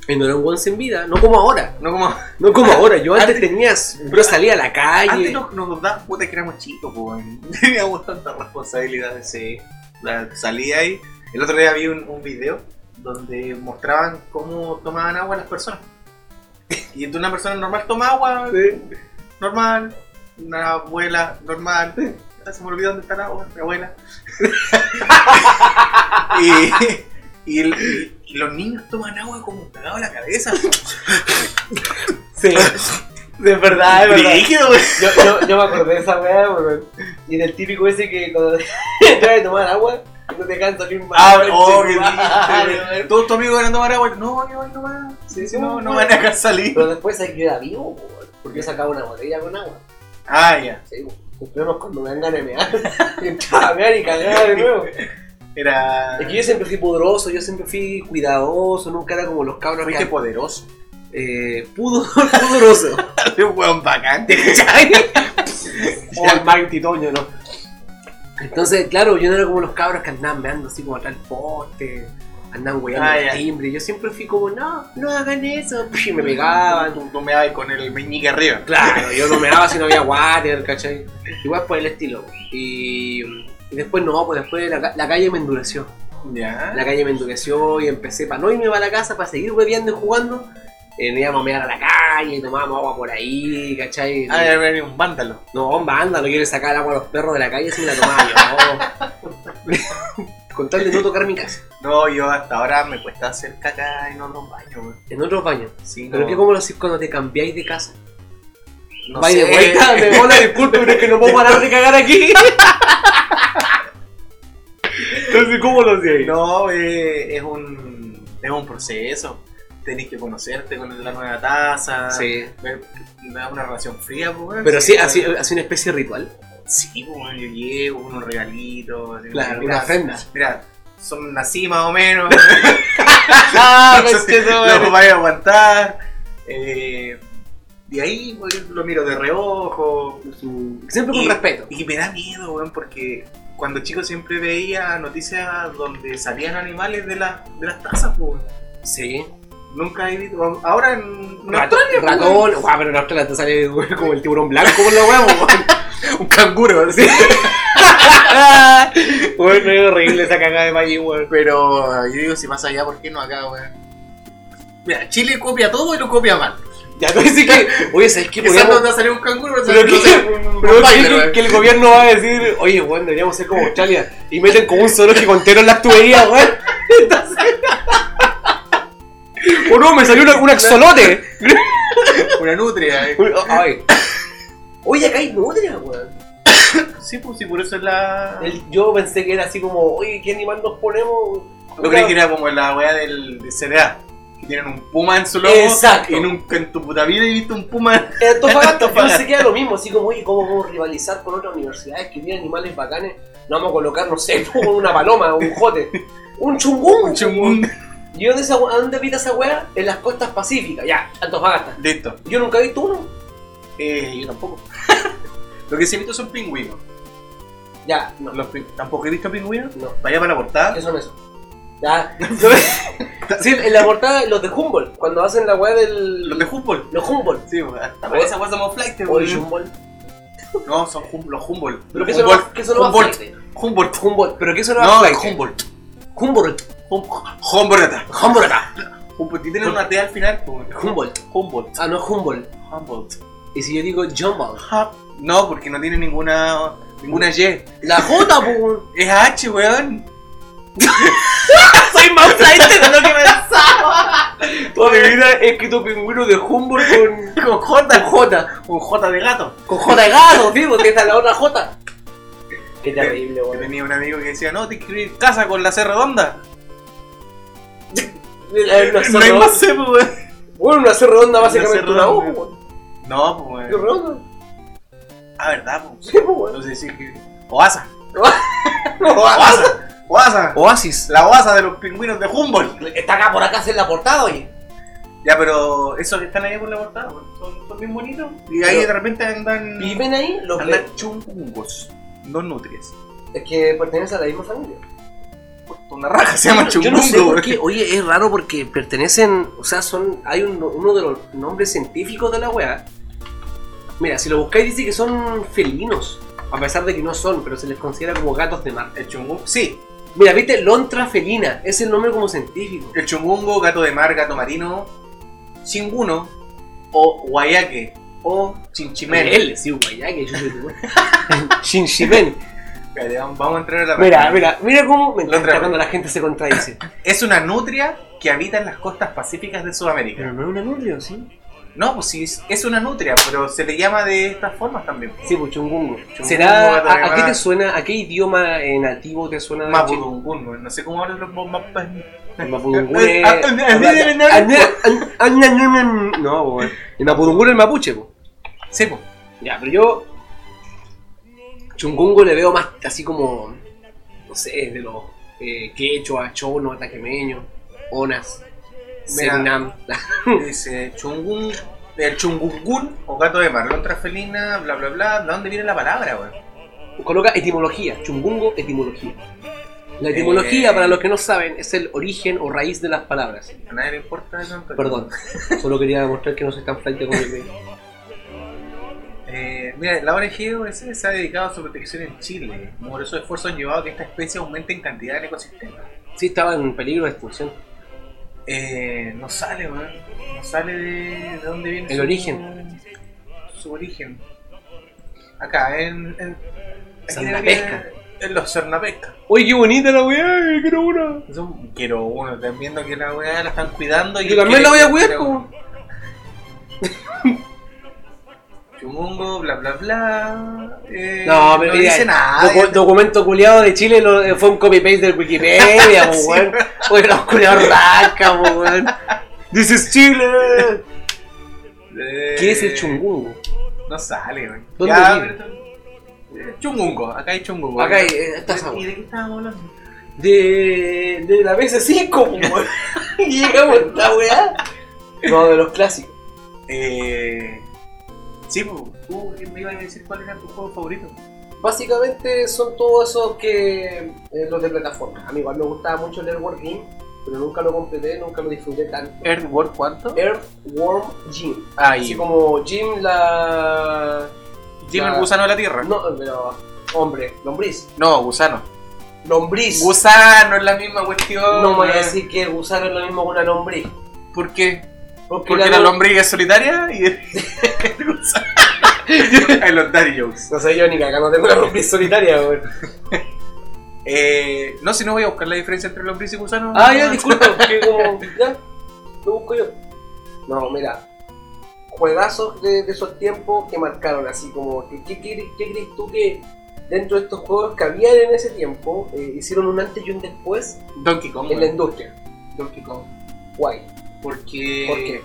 Y no eran buen en vida, no como ahora. No como. No como ahora, yo antes Antes- tenías, yo salía a la Antes calle. nos, nos daban puta que éramos chicos, pues. Teníamos tantas responsabilidades. Sí. La- salía ahí. El otro día vi un, un video donde mostraban cómo tomaban agua las personas. Y entonces una persona normal toma agua normal, una abuela normal. Ah, Se me olvidó dónde está el agua, mi abuela. y, y- y los niños toman agua como cagado a la cabeza. Sí, de verdad, es verdad. Brígido, güey. Yo, yo, yo me acordé de esa weá, weón. Y del típico ese que cuando te a tomar agua, no te cansa salir mal. Ah, oh, qué triste. Todos tus amigos eran tomar agua. No, yo voy nomás. Sí, sí, no, no van a dejar salir. Pero después se queda vivo, weón, porque yo sacaba una botella con agua. Ah, ya. Sí, cuando me dan ganas de mear. Y entraba a mear y cagaba de nuevo. Era. Es que yo siempre fui poderoso, yo siempre fui cuidadoso, nunca era como los cabros Fuiste que... poderoso. Eh, pudo, pudoroso. Un weón bacán. O el Mighty Toño, ¿no? Entonces, claro, yo no era como los cabros que andaban meando así como atrás del poste, andaban weyando Ah, el timbre. Yo siempre fui como, no, no hagan eso. Y me pegaban. Tú, tú me dabas con el meñique arriba. Claro, yo no me daba si no había water, ¿cachai? Igual por el estilo. Y, y después no, pues después la, ca- la calle me endureció. Ya. La calle me endureció y empecé para no irme para la casa, para seguir bebiendo y jugando. Eh, nos íbamos a mear a la calle, tomábamos agua por ahí, ¿cachai? Ah, venía un vándalo. No, banda, no quiere sacar agua a los perros de la calle si me la tomaba yo. no. Con tal de no tocar mi casa. No, yo hasta ahora me cuesta hacer caca en otros baños. En otros baños. Sí, Pero no. que cómo lo haces cuando te cambiáis de casa. No Vais de vuelta, me hola, disculpe, pero es que no puedo parar de cagar aquí. Entonces, ¿cómo lo hacías? No, eh, es un es un proceso. Tenés que conocerte con la nueva taza. Sí. Ver- Una, una relación fría, pues. Pero sí, weón. así, así una especie de ritual. Sí, pues, yo llevo unos regalitos. así, Claro, mira, una ofrenda. Mira, son así más o menos. ¡Ah, No si los vais a aguantar. Eh, y ahí weón, lo miro de reojo. Siempre con Y- respeto. Y me da miedo, weón, porque cuando chico siempre veía noticias donde salían animales de, la, de las tazas, pues. weón. Sí. Nunca he visto. Ahora en Rato- Australia, pues, ratón, weón. pero en Australia te sale güey, como el tiburón blanco por la huevo, Un canguro, ¿sí? Bueno, es horrible esa cagada de maíz, weón. Pero yo digo, si pasa allá, ¿por qué no acá, weón? Mira, Chile copia todo y lo copia mal. Ya tú dices que, oye, ¿sabes qué? Quizás no va a salir un canguro, pero, Pero no que- sé, un- un pero Rottweiler, que, el gobierno va a decir, oye, weón, deberíamos ser como Australia. Y meten como un zoológico entero en las tuberías, weón. Entonces... O no, me salió una- un axolote. Una nutria. eh. Uy, Ay. Oye, acá hay nutria, weón. Sí, pues sí, por eso es la. El- Yo pensé que era así como, oye, ¿qué animal nos ponemos? Yo creí que era como la weá del de CDA. Tienen un puma en su logo. Exacto. Y nunca en tu puta vida he visto un puma. En Antofagasta, yo Antofagasta. pensé que era lo mismo, así como, oye, ¿cómo podemos rivalizar con otras universidades que tienen animales bacanes? No vamos a colocar, no sé, una paloma, un jote, un chungún. Un chungún. ¿Y dónde, esa, a dónde habita esa wea? En las costas pacíficas, ya, Antofagasta. Listo. Yo nunca he visto uno. Eh, yo tampoco. Lo que sí he visto son pingüinos. Ya, no. Los ¿Tampoco he visto pingüinos? No. Vaya para la portada. ¿Qué son eso? Ya. sí, en la portada, los de Humboldt, cuando hacen la weá del. Los de fútbol. Los Humboldt. Sí, para esa weá somos flight, weón. Humboldt. No, son hum- los Humboldt. ¿Pero qué son los qué son los Humboldt. Humboldt. Humboldt. ¿Pero qué son los No, Humboldt. Humboldt. Hum- Humboldt. Humboldt. Humboldt. Una T al final. Humboldt. Humboldt. Ah, no Humboldt. Humboldt. Y si yo digo Jumboldt. No, porque no tiene ninguna ninguna Y. La J. Es H, weón. Soy más flight de lo que pensaba. Toda mi vida he escrito pingüino de Humboldt con. Con J. J. Con J de gato. Con J de gato, tío, porque esta es la otra J. Qué terrible, Yo weón. tenía un amigo que decía, no, te escribir casa con la C redonda. No hay más C, weón. Bueno, una C redonda básicamente una weón. No, pues, ¿Qué redonda? Ah, ¿verdad, pues? Sí, pues, weón. Entonces decir que... Oasa. Oasis. Oasa. Oasa. Oasis. La oasa de los pingüinos de Humboldt. Está acá por acá en la portada, oye. Ya, pero esos que están ahí por la portada, son, son bien bonitos. Y ahí Pero- de repente andan... Viven ahí los Andan chungungos. No nutrias. Es que pertenecen a la misma familia. Una raja se llama Yo chungungo, no sé por weón. qué. Oye, es raro porque pertenecen. O sea, son. Hay un- uno de los nombres científicos de la weá. Mira, si lo buscáis, dice que son felinos. A pesar de que no son, pero se les considera como gatos de mar. El chungungo. Sí, Mira, viste, Lontra felina. Es el nombre como científico. el chungungo, gato de mar, gato marino, chinguno, o guayaque, o chinchimén. Él, sí, guayaque, yo soy. Espérate, vamos a entrar a la Mira, página. mira, mira cómo me encanta cuando la gente se contradice. Es una nutria que habita en las costas pacíficas de Sudamérica. Pero no es una nutria, ¿sí? No, pues sí, es- una nutria, pero se le llama de estas formas también. Sí, pues chungungo. Chungungo, ¿Será, a, a qué te suena, a qué idioma eh, nativo te suena? Mapudungun, no sé cómo hablan los mapas. El Mapudungun es... Ah, No, weón. El Mapudungun es el mapuche, po. Sí, pues. Ya, pero yo... Chungungo le veo más así como... No sé, de los eh, quechua, chono, ataquemeño, onas, Mira. Dice chungun, el chungungun o gato de mar, lontra felina, bla bla bla. ¿De dónde viene la palabra, güey? Coloca etimología, chungungo, etimología. La etimología, Eh. para los que no saben, es el origen o raíz de las palabras. A nadie le importa eso. Antonio. Perdón, solo quería demostrar que no tan flight como yo creo. Eh, mira, la ONG se ha dedicado a su protección en Chile. Numerosos esfuerzos han llevado a que esta especie aumente en cantidad en el ecosistema. Sí, estaba en peligro de extinción. Eh, no sale, weón. No sale de, de dónde viene El su- origen. Su origen. Acá, en. en debería- En los Cernapesca. ¡Uy, qué bonita la weá! ¡Quiero una! Quiero uno, están viendo que la weá la están cuidando. y Yo también la voy a cuidar, po. Chumungo, bla bla bla. Eh, No, pero mira, dice nada. docu- documento culiado de Chile lo- eh, fue un copy-paste del Wikipedia, po, weón. Oye, los culiados rasca, po, weón. Is Chile. Eh, ¿Qué es el chungungo? No sale, güey. ¿Dónde Ya, vive? pero- eh, Chungungo, acá hay chungungo. Acá hay, eh, está ¿Y de qué estábamos hablando? De, de la PS5, po, weón. Llegamos a esta weá. No, de los clásicos. Eh. Sí, pues, tú me ibas a decir cuál era tu juego favorito. Básicamente son todos esos que. eh, los de plataforma. A mí igual me gustaba mucho el Airworm Game, pero nunca lo completé, nunca lo disfruté tanto. ¿Earthworm cuánto? Earthworm Gym. Ah, Así como Jim la. Jim la- el gusano de la tierra. No, pero. Hombre, lombriz. No, gusano. Lombriz. Gusano es la misma cuestión. no me voy a weón. decir que gusano es lo mismo que una lombriz. ¿Por qué? Porque, Porque la lombriz es solitaria y. Hay los daddy jokes. No sé yo ni cagando tengo una lombriz solitaria, weón. Eh, no, si no voy a buscar la diferencia entre lombriz y gusano. Ah, ya, disculpa, que como. Ya, lo busco yo. No, mira. Juegazos de, de esos tiempos que marcaron así como. ¿Qué, qué, qué crees tú que dentro de estos juegos que habían en ese tiempo eh, hicieron un antes y un después Donkey Kong. en la industria? Donkey Kong. Guay. Porque. ¿Por qué?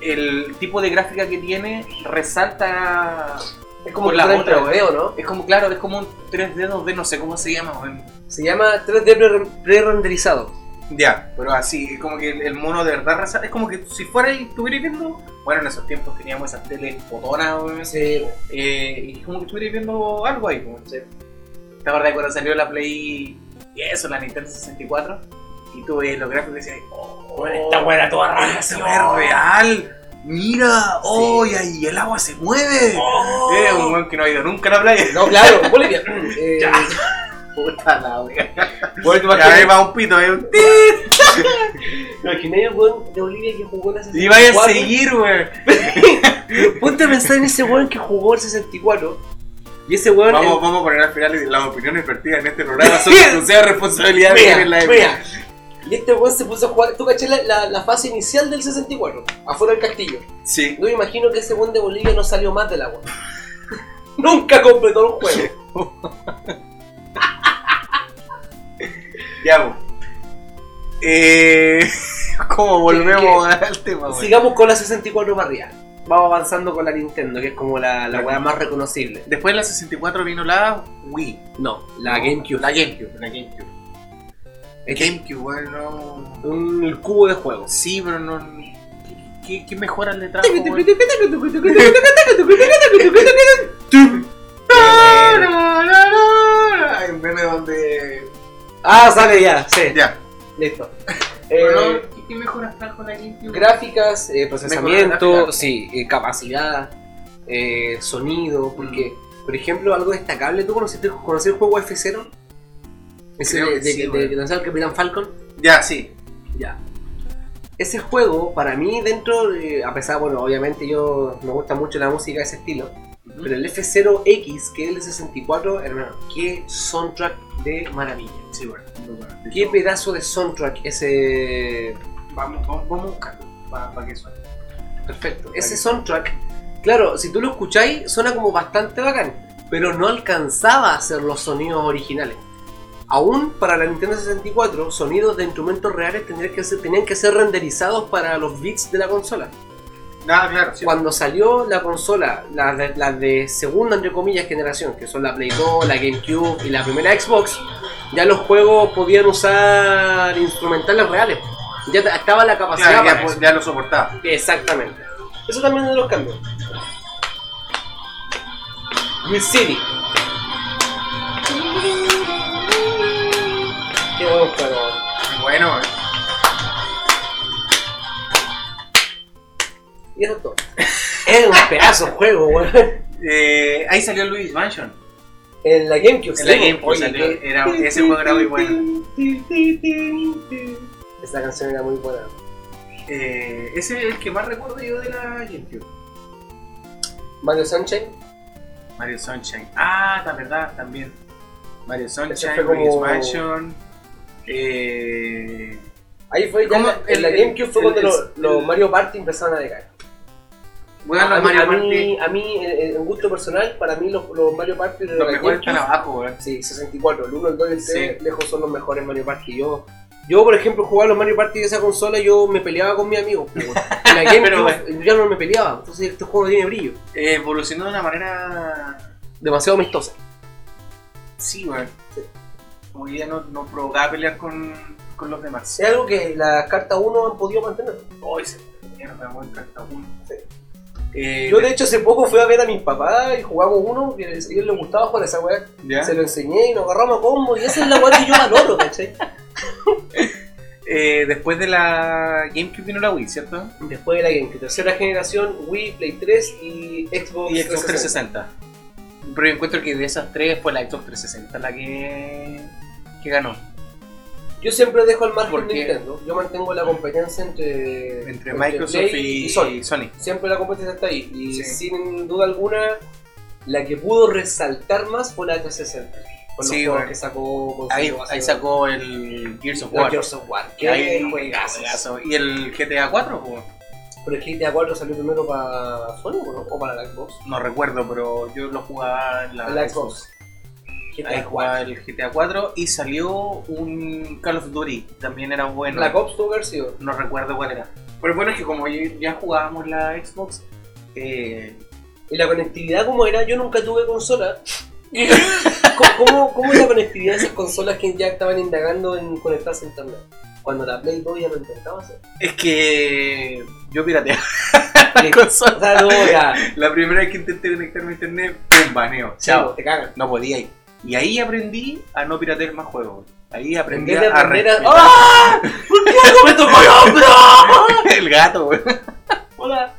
El tipo de gráfica que tiene resalta. Es como la otra, video, ¿no? Es como, claro, es como un 3D, 2D, no sé cómo se llama. Se llama 3D pre- pre-renderizado. Ya, pero así, como que el, el mono de verdad raza- es como que si fuera y estuvierais viendo. Bueno, en esos tiempos teníamos esas teles fotonas, weón, Sí. eh, y como que estuvierais viendo algo ahí, como. ¿Te acuerdas cuando salió la Play y eso, la Nintendo 64? Y tú veías los gráficos y decías, oh, Bueno, esta weá era toda rara. esta weá es real. Mira, oh, y ahí el agua se mueve. Oh. Es un weón que no ha ido nunca a la playa. No, claro, Bolivia. Eh, Ya. Puta la wea. Bueno, ahí va un pito, ahí un el weón de Bolivia que jugó en la 64. Y vaya a seguir, weón. Ponte a pensar en ese weón que jugó el 64. Y ese weón. Vamos, el- vamos a poner al final las opiniones vertidas en este programa son de responsabilidad Mira, quien la mira. Y este weón se puso a jugar. ¿Tú caché la, la, la fase inicial del 64? Afuera del castillo. Sí. Yo me imagino que ese weón de Bolivia no salió más del agua. Nunca completó el juego. Ya. Eh, ¿Cómo volvemos al tema, weón? Sigamos con la 64 para arriba. Vamos avanzando con la Nintendo, que es como la, la weá más reconocible. Después de la 64 vino la Wii. No, la GameCube. La GameCube, la GameCube. Es GameCube, weón, no. un cubo de juego. Sí, pero no. ¿Qué, qué mejoras le trajo, weón? Hay un meme donde. Ah, sale ya, sí, Ya. listo. Pero, Eh, ¿qué- ¿Qué mejoras trajo la GameCube? gráficas, eh, procesamiento, Mejora sí, eh, capacidad, eh, sonido, porque, por ejemplo, algo destacable, ¿tú conociste, conocí el juego F0? Ese de, que de, sí, de- lanzaba el Capitán Falcon. Ya, sí. Ya. Ese juego, para mí, dentro, de- a pesar, bueno, obviamente yo me gusta mucho la música de ese estilo, pero el F0X, que es el de 64, hermano, qué soundtrack de maravilla. Sí, bueno. De Qué pedazo de soundtrack ese Vamos, vamos, vamos a buscarlo para que suene. Perfecto. Ese soundtrack, claro, si tú lo escucháis, suena como bastante bacán, pero no alcanzaba a hacer los sonidos originales. Aún para la Nintendo 64, sonidos de instrumentos reales tendrían que ser, tenían que ser renderizados para los bits de la consola. Nada, claro, sí. Cuando salió la consola, las de, de segunda, entre comillas, generación, que son la Play 2, la GameCube y la primera Xbox, ya los juegos podían usar instrumentales reales. Ya estaba la capacidad Claro, ya, pues, lo soportaba. Exactamente. Eso también es de los cambios. Miss City. Juego. Bueno, eh. Y eso es todo. Es un pedazo de juego, weón. eh, ahí salió Luis Mansion. En la GameCube. En la sí, GameCube oye, salió, era- ese juego era muy bueno. Esa canción era muy buena. Eh, ese es el que más recuerdo yo de la GameCube. Mario Sunshine. Mario Sunshine. Ah, la verdad, también. Mario Sunshine, fue como- Luis Mansion. Eh, Ahí fue ya ¿Cómo? en la- en la El- GameCube fue el- cuando el- los, Mario Party empezaron a decaer. a, los mí, Mario a, Party, mí, a mí, en en gusto personal, para mí los, los Mario Party de los la mejores GameCube están abajo, weón. Sí, 64, el 1, el 2 y el 3 Sí. lejos son los mejores Mario Party. Yo, yo por ejemplo, jugaba los Mario Party de esa consola yo me peleaba con mis amigos. pues, weón. En la GameCube Pero, yo ya no me peleaba, entonces este juego no tiene brillo. Eh, evolucionó de una manera. Demasiado amistosa. Sí, weón. Como que ya no, no provocaba pelear con, con los demás. Es algo que las cartas 1 han podido mantener. Hoy se mierda, weón, carta uno. Sí. Eh, Yo de hecho hace poco fui a ver a mis papás y jugamos uno que a ellos les gustaba jugar a esa weá. ¿ya? Se lo enseñé y nos agarramos a combo y esa es la weá que yo valoro, ¿cachai? Eh, después de la GameCube vino la Wii, ¿cierto? Después de la GameCube, tercera generación, Wii, Play 3 y Xbox, Y Xbox 360. Pero yo encuentro que de esas tres fue la Xbox 360 la que, que ganó. Yo siempre dejo al margen ¿Por qué? Nintendo. Yo mantengo la competencia entre, Entre Microsoft Play y, Sony. y Sony. Siempre la competencia está ahí. Y Sí. sin duda alguna, la que pudo resaltar más fue la 360. Con los Sí, juegos bueno. que sacó Ahí, ahí sacó el Gears of War. Gears of War. Que Qué ahí- juegazo. Y el GTA 4, pues, Pero el GTA 4 salió primero para Sony ¿o para la Xbox. no recuerdo, pero yo lo jugaba en la, Xbox. GTA jugaba 4. el GTA 4 y salió un Call of Duty, también era bueno. Black Ops tuvo sido. No recuerdo cuál era. Pero bueno, es que como ya jugábamos la Xbox, eh, Y la conectividad, como era? Yo nunca tuve consola. ¿Cómo, cómo, cómo es la conectividad de esas consolas que ya estaban indagando en conectarse a internet? Cuando la Play 2 ya lo intentaba hacer. Es que yo pirateé Sí. la consola. O sea, no, ya. La primera vez que intenté conectarme a internet, pum, baneo. Chao, Chao. te cagan. No podía ir. Y ahí aprendí a no piratear más juegos. Ahí En aprendí a a. ¡Ah! ¿Por qué algo me tocó el hombro? El gato, güey. Hola.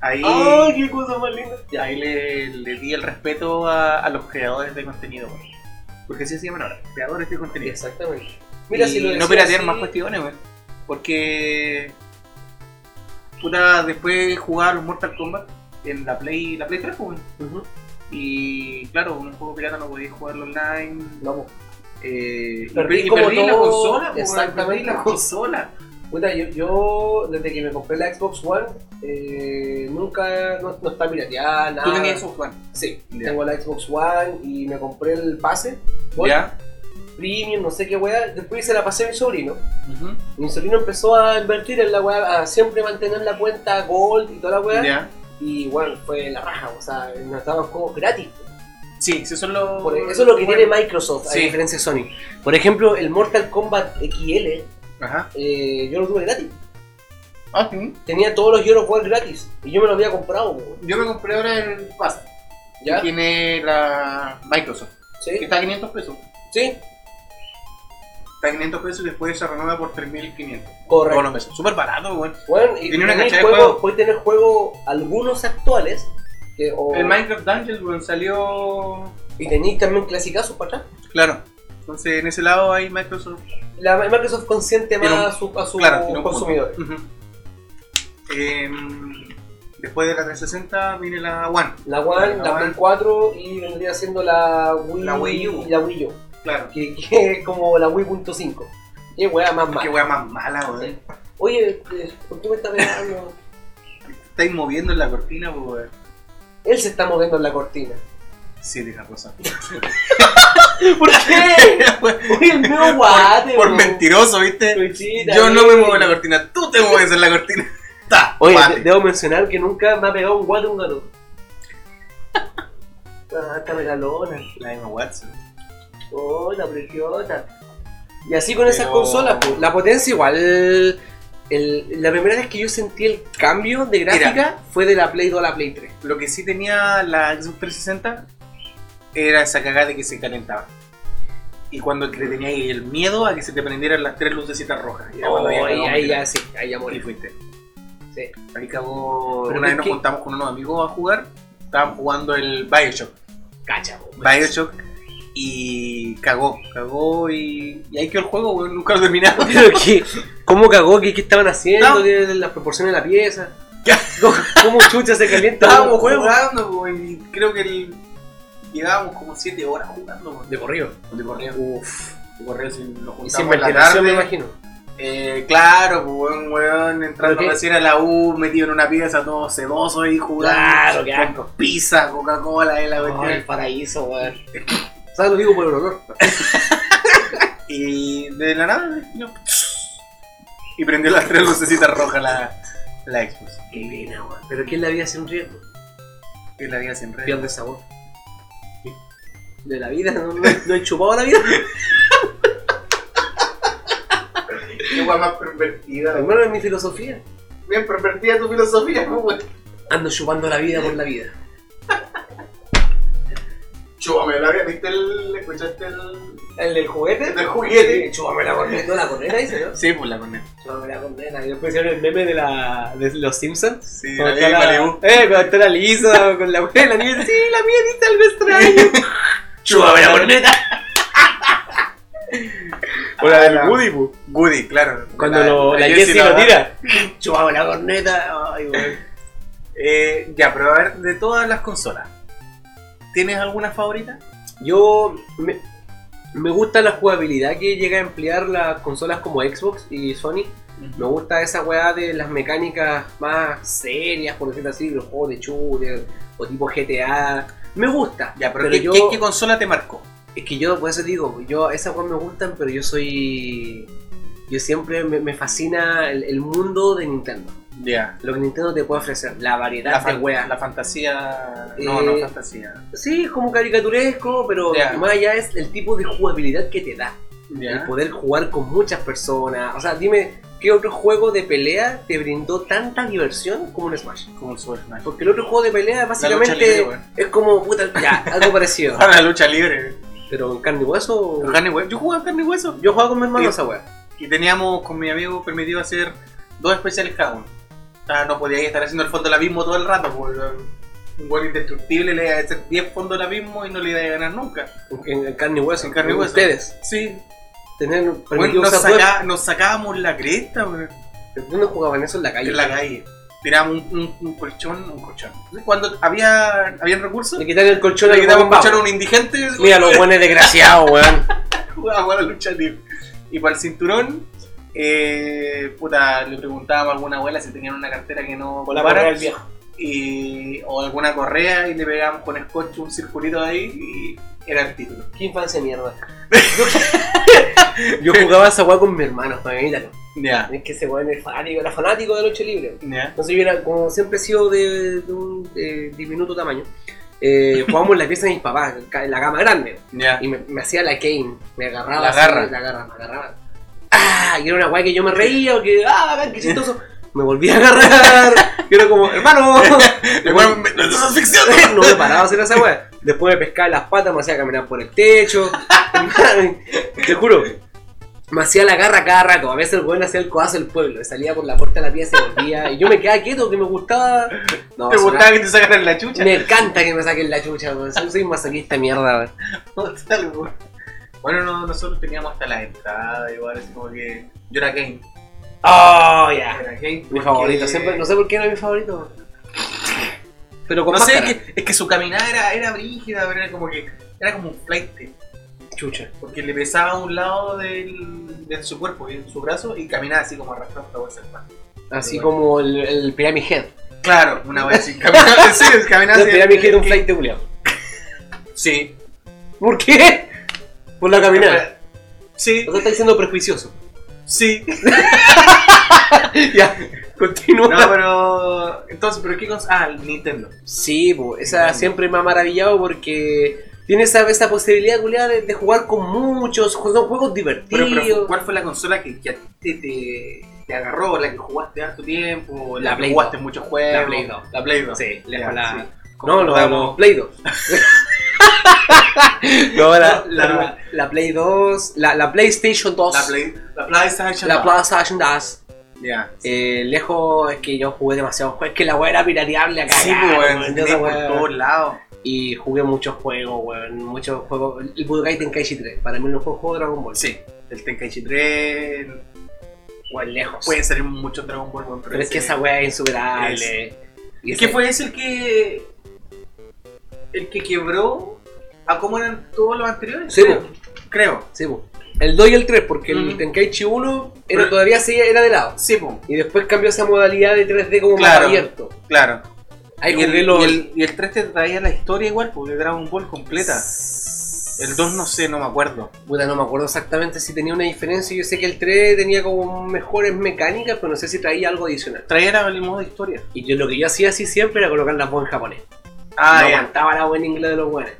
Ahí, ¡Ay, qué cosa más linda! Ahí le, le di el respeto a, a los creadores de contenido, güey. Porque así se llaman ahora, creadores de contenido. Exactamente. Mira, Mira, si lo no piratear así- más cuestiones, güey. Porque. Puta, después los Mortal Kombat en la Play, la Play 3, güey. Ujú. Y claro, un juego pirata no podía jugarlo online. Vamos. Eh, Perdí y como perdí la consola, exactamente. perdí la consola. Puta, yo, yo, desde que me compré la Xbox One, eh, nunca, no, no está pirateada, nada. Tú tenías Xbox One. Sí, tengo la Xbox One y me compré el pase, Gold, ¿Ya? Premium, no sé qué weá. Después se la pasé a mi sobrino. Mi sobrino empezó a invertir en la weá, a siempre mantener la cuenta Gold y toda la weá. Y bueno, fue la raja, o sea, nos daban juegos gratis. Sí, eso es lo. Por- eso es lo que bueno. tiene Microsoft, a diferencia de Sony. Por ejemplo, el Mortal Kombat XL, Ajá. eh, yo lo tuve gratis. Ah, sí. Tenía todos los of War gratis. Y yo me lo había comprado, weón. Yo me compré ahora el Pass. ¿Ya? Tiene la Microsoft. Que ¿Sí? está a 500 pesos. Sí, Está a 500 pesos y después se renueva por 3500. correcto. Bueno, pesos. Súper barato, güey. Bueno, y Tiene una de puedes tener juegos, algunos actuales, que, o- El Minecraft Dungeons, güey, salió. y tenéis también clasicazos para atrás. Claro. Entonces, en ese lado hay Microsoft. La Microsoft consiente Tiene más un- a su, a su claro, tiene un consumidor. punto. Ujú. Em, después de la 360 viene la One. La One, La la, One. Play 4 y vendría siendo la Wii, La Wii U. y la Wii U, Claro. que, que es como la Wii.5. Qué wea más Qué mala. wea más mala, güey. Oye, eh, ¿por qué me está pegando? Estáis moviendo en la cortina, pues. Él se está moviendo en la cortina. Sí, deja cosa. ¿Por qué? Oye, el mío guate, Por bro. mentiroso, ¿viste? Luchita, Yo no me muevo en la cortina, tú te mueves en la cortina. Ta, Oye, de- debo mencionar que nunca me ha pegado un guate un gato. Ah, esta regalona. La Emma Watson. Oh, la preciosa. Y así con esas Pero- consolas, pues, la potencia igual. el- la primera vez que yo sentí el cambio de gráfica fue de la Play 2 a la Play 3. Lo que sí tenía la Xbox 360 era esa cagada de que se calentaba. Y cuando te tenía ahí el miedo a que se te prendieran las tres lucecitas rojas. Cuando Oh, había ahí, cagado, ahí mira, ya sí, ahí ya Y morí. fuiste. Sí. Ahí cagó. Pero una es vez nos que- juntamos con unos amigos a jugar. Estaban jugando el Bioshock. Cacha, po, Bioshock. Y cagó, cagó y, y ahí quedó el juego, weón, nunca lo terminamos. Pero que, ¿cómo cagó? ¿Qué, qué estaban haciendo? No. ¿Qué, las proporciones de la pieza? ¿Cómo, cómo chucha se calienta Estábamos jugando, weón, y creo que el- llevábamos como 7 horas jugando, weón. De corrido. De correo. Uf. De correo, si nos Y sin ventilación, me imagino. Eh, claro, pues weón, weón, entrando recién a la U, metido en una pieza todo sedoso ahí jugando. Claro, con asco. Pizza, Coca-Cola y la cuestión. el paraíso, weón. ¿Sabes? Lo digo por el olor. Y de la nada, no. y prendió las tres lucecitas rojas la, la Xbox. Qué pena, weón. Pero ¿quién la vida sin riesgo? Y la vida siempre. Pierde sabor. De la vida, no, no, no he chupado la vida. Qué guay más pervertida. Hermano, es mi filosofía. Bien pervertida tu filosofía, weón. Ando chupando la vida por la vida. Chúpame la vida, ¿viste el. ¿Escuchaste el. ¿El del juguete? El del juguete. Chúpame la corneta. La corneta dice, ¿no? Sí, pues la conecto. Chúpame la corneta. Y después hicieron el meme de, la, de los Simpsons. Sí, la ley la-. Eh, cuando está la Lisa con la abuela, la niña, sí, la mía dice algo extraño. Chúpame la corneta. O la del Ah, la- Woody, pu. Woody, claro. Cuando lo- la Jessie lo tira. Chúpame la corneta. Ay. Eh, ya, pero a ver, de todas las consolas, ¿tienes alguna favorita? Yo me, me gusta la jugabilidad que llega a emplear las consolas como Xbox y Sony. Me gusta esa weá de las mecánicas más serias, por decirlo así, los juegos de shooter o tipo GTA. Me gusta. Ya, pero, pero ¿qué, yo, qué- qué consola te marcó? es que yo por eso digo, yo esas weas me gustan, pero yo soy. Yo siempre me, me fascina el, el mundo de Nintendo. Ya. Lo que Nintendo te puede ofrecer, la variedad La, de weas. la fantasía. No, no Eh, fantasía. Sí, es como caricaturesco, pero Ya. más allá es el tipo de jugabilidad que te da. El poder jugar con muchas personas. O sea, dime, ¿qué otro juego de pelea te brindó tanta diversión como un Smash? Como el Super Smash. Porque el otro juego de pelea básicamente libre, es como, puta, ya, algo parecido. Para la lucha libre. Pero en carne y hueso. Carne y hueso. Yo jugaba carne y hueso. Yo jugaba con mi hermano Sí. esa wea. Y teníamos con mi amigo permitido hacer dos especiales cada uno. Sea, no podía estar haciendo el fondo del abismo todo el rato, porque un gol indestructible le iba a hacer 10 fondos del abismo y no le iba a ganar nunca. En, en carne y hueso. En carne y hueso. Ustedes. Sí. Tener Bueno, nos, saca- sacábamos la cresta, weón. ¿Dónde jugaban eso en la calle? En la calle. Tirábamos un, un- un colchón, un colchón. Cuando había habían recursos, Le quitan el colchón le al quitábamos un colchón a un indigente. Mira los buenos desgraciados, weón. jugábamos a la lucha libre. Y para el cinturón, eh, puta, le preguntábamos a alguna abuela si tenían una cartera que no Con la correa del viejo. y, o alguna correa y le pegábamos con scotch un circulito ahí y era el título. Qué infancia de mierda. Yo jugaba esa weá con mi hermano, para evitarlo. Ya, Es que ese weón es fanático, era fanático de lucha libre. ya. Entonces yo era, como siempre he sido de, de un eh, diminuto tamaño, eh, jugábamos en la pieza de mis papás, en la cama grande. Ya. Y me, me hacía la cane, me agarraba. La así, garra. La garra, me agarraba. ¡Ah! Y era una weá que yo me reía, o que, ¡ah, bacán, qué chistoso! Me volví a agarrar. Y era como, hermano. Me- no es ficción. no me paraba a hacer esa weá. Después me pescaba las patas, me hacía caminar por el techo. Te juro. Me hacía la garra cada rato. A veces el weón hacía el codazo del pueblo. Salía por la puerta de la pieza y volvía. Y yo me quedaba quieto, que me gustaba. No, ¿Te es una- gustaba que te sacaran la chucha? Me encanta que me saquen la chucha, weón. Soy masoquista mierda, weón. Bueno, no, nosotros teníamos hasta la entrada, igual, así como que. Yo era Kane. Oh, ya. Era Kane. Mi porque- favorito. Siempre, no sé por qué era mi favorito. Pero con No sé, es que, es que su caminada era, era brígida, pero era como que. Era como un flight. Chucha. Porque le pesaba a un lado del, de su cuerpo y en su brazo y caminaba así como arrastrando la bolsa del pan. Así Bueno. como el, el Pyramid Head. Claro, una vez así. Caminaba, sí, caminaba El así. Pyramid Head un flight de. Sí. ¿Por qué? Por la caminada. Sí, O sea, está diciendo prejuicioso. sí. ya, continúa. No, pero. Entonces, ¿pero qué cosa? Ah, el Nintendo. Sí, esa siempre me ha maravillado porque tiene esa, esa posibilidad culiada, de, de jugar con muchos, son juegos Pero, divertidos. pero, ¿cuál fue la consola que, que a ti te, te, agarró? ¿La que jugaste harto tiempo? La que Play jugaste 2. muchos juegos? La Play 2. La Play 2. Sí, la- sí. No, no, Play 2. no, la, La- la, la Play 2, la, la PlayStation 2, La, Play, la PlayStation. la 2. PlayStation 2. Ya. Eh, lejos es que yo jugué demasiados juegos, es que la weá era pirateable acá. Sí, weón, por todos lados. Y jugué muchos juegos, weón, muchos juegos. El Budokai Tenkaichi 3, para mí fue un juego de Dragon Ball. Sí, el Tenkaichi 3. Weón, lejos. Pueden salir muchos Dragon Ball, weón, pero es que esa weá es insuperable. Y ¿Y qué fue ese el que. el que quebró a cómo eran todos los anteriores? Sí, creo. creo. Sí, po. El 2 y el 3, porque el Mm. Tenkaichi 1 era, Pero- todavía seguía, era de lado. Sí, po, Y después cambió esa modalidad de 3D como Claro. más abierto. claro. Ahí y, el, jugué los- y, el, y el 3 te traía la historia igual, porque Dragon Ball completa. El 2 no sé, no me acuerdo. Puta, no me acuerdo exactamente si tenía una diferencia. Yo sé que el 3 tenía como mejores mecánicas, pero no sé si traía algo adicional. Traía el modo historia. Y yo lo que yo hacía así siempre era colocar las voz en japonés. Ah, no aguantaba la voz en inglés de los buenos.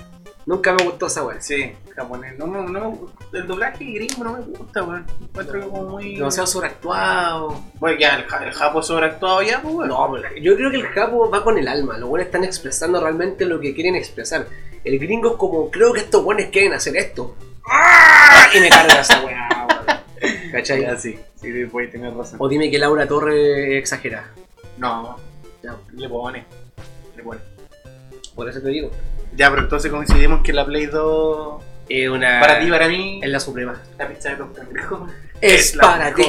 Nunca me gustó esa weá. Sí, japonés. No, no, no, el doblaje gringo no me gusta, weón. Encuentro que como muy. Demasiado sobreactuado. Bueno, ya, el, el japo sobreactuado ya, pues, weón. No, pero yo creo que el japo va con el alma. Los buenos están expresando realmente lo que quieren expresar. El gringo es como, creo que estos buenos quieren hacer esto. ¡Ah! Y me carga esa weá, weón. ¿Cachai? Ya, sí, sí, puede tener razón. O dime que Laura Torre exagera. No, Ya, le pone. Le pone. por eso te digo. Ya, pero entonces coincidimos que la Play 2. Es una. Para ti, para mí. Es la suprema. La pizza de los cangrejos. Es, para ti.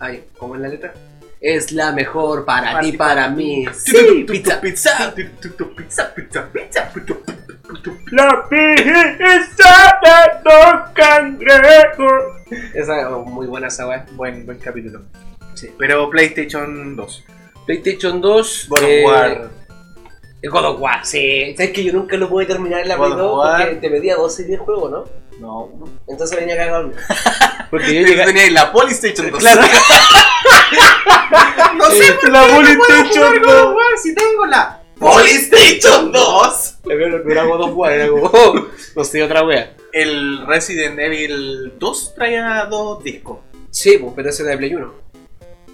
Ay, ¿cómo es la letra? Es la mejor para, Para ti, para para mí. Sí, Sí, pizza. pizza. Pizza, pizza, pizza. La pizza de los cangrejos. Esa es muy buena esa weá. Buen, buen capítulo. Sí. Pero PlayStation 2. PlayStation 2. God of eh, War. El God of War, sí. Sabes que yo nunca lo pude terminar en la Play of 2 War. porque te pedía 12 días juego, ¿no? No. Entonces venía cagado. Porque yo llegué. tenía la PlayStation 2. Claro. no sé por la qué no puedo PlayStation jugar God of War si tengo la PlayStation 2. Pero no era God of War, era como. oh, no sé, otra wea. El Resident Evil 2 traía dos discos. Sí, pues, pero ese era de Play 1.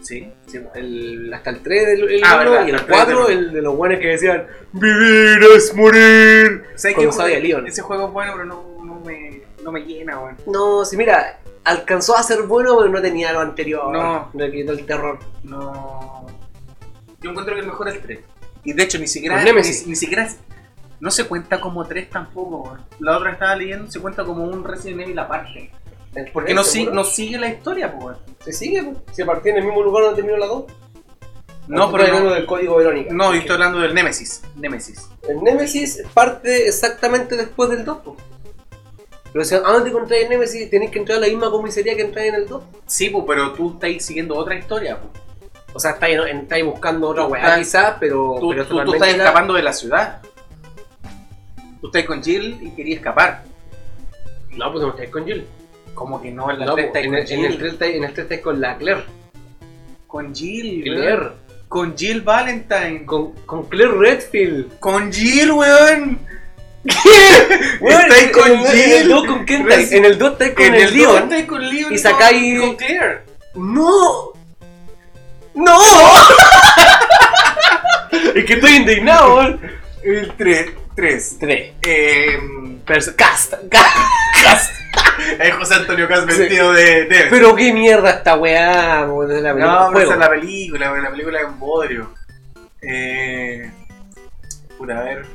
Sí. Sí, el, hasta el 3 del el Ah, 1 verdad, y el el 3 del 4, uno. el de los buenos que decían Vivir es morir. ¿Sabes Con qué Sabia juego- Leon. Ese juego es bueno, pero no, no, me, no me llena, weón. No, sí, mira, alcanzó a ser bueno, pero no tenía lo anterior. No. Le quitó el terror. No. Yo encuentro que el mejor es el 3. Y de hecho, ni siquiera. Ni, ni siquiera. No se cuenta como 3 tampoco, weón. La otra estaba leyendo, se cuenta como un Resident Evil aparte. Porque no, si- ¿Seguro? no sigue la historia, pues. Se sigue, pues. Si partí en el mismo lugar donde terminó la 2. No, pero hablando no, del código Verónica. no, yo estoy hablando del Nemesis. Nemesis. El Nemesis parte exactamente después del 2. po. Pero si antes de encontrar el Nemesis, tenés que entrar a la misma comisaría que entrar en el 2. Sí, pues, pero tú estás siguiendo otra historia, pues. O sea, estáis, en- estáis buscando otra weá estás- quizás, pero. Tú, pero tú- tú totalmente estás la- escapando de la ciudad. Tú estás con Jill y querías escapar. No, pues no estáis con Jill. Como que no, en la No, 3 pues, estáis en, con el, en el Jill. 3 estáis- en el 3 estáis con la Claire. Con Jill, weón. Claire. Con Jill Valentine. Con, con Claire Redfield. Con Jill, weón. Weón, Estáis con en el- En el Jill. 2 con quién estáis? En el 2 estáis con En el, el Leon. estáis con Leon y con- sacáis- Con Claire. ¡No! ¡No! es que estoy indignado, weón. El 3. 3. 3. Eh, Cast. Cast. Es José Antonio Cas Sí. vestido de. de Pero qué mierda esta weá, de la película. no, es la película, la película es un bodrio. Eh. Puta, a ver.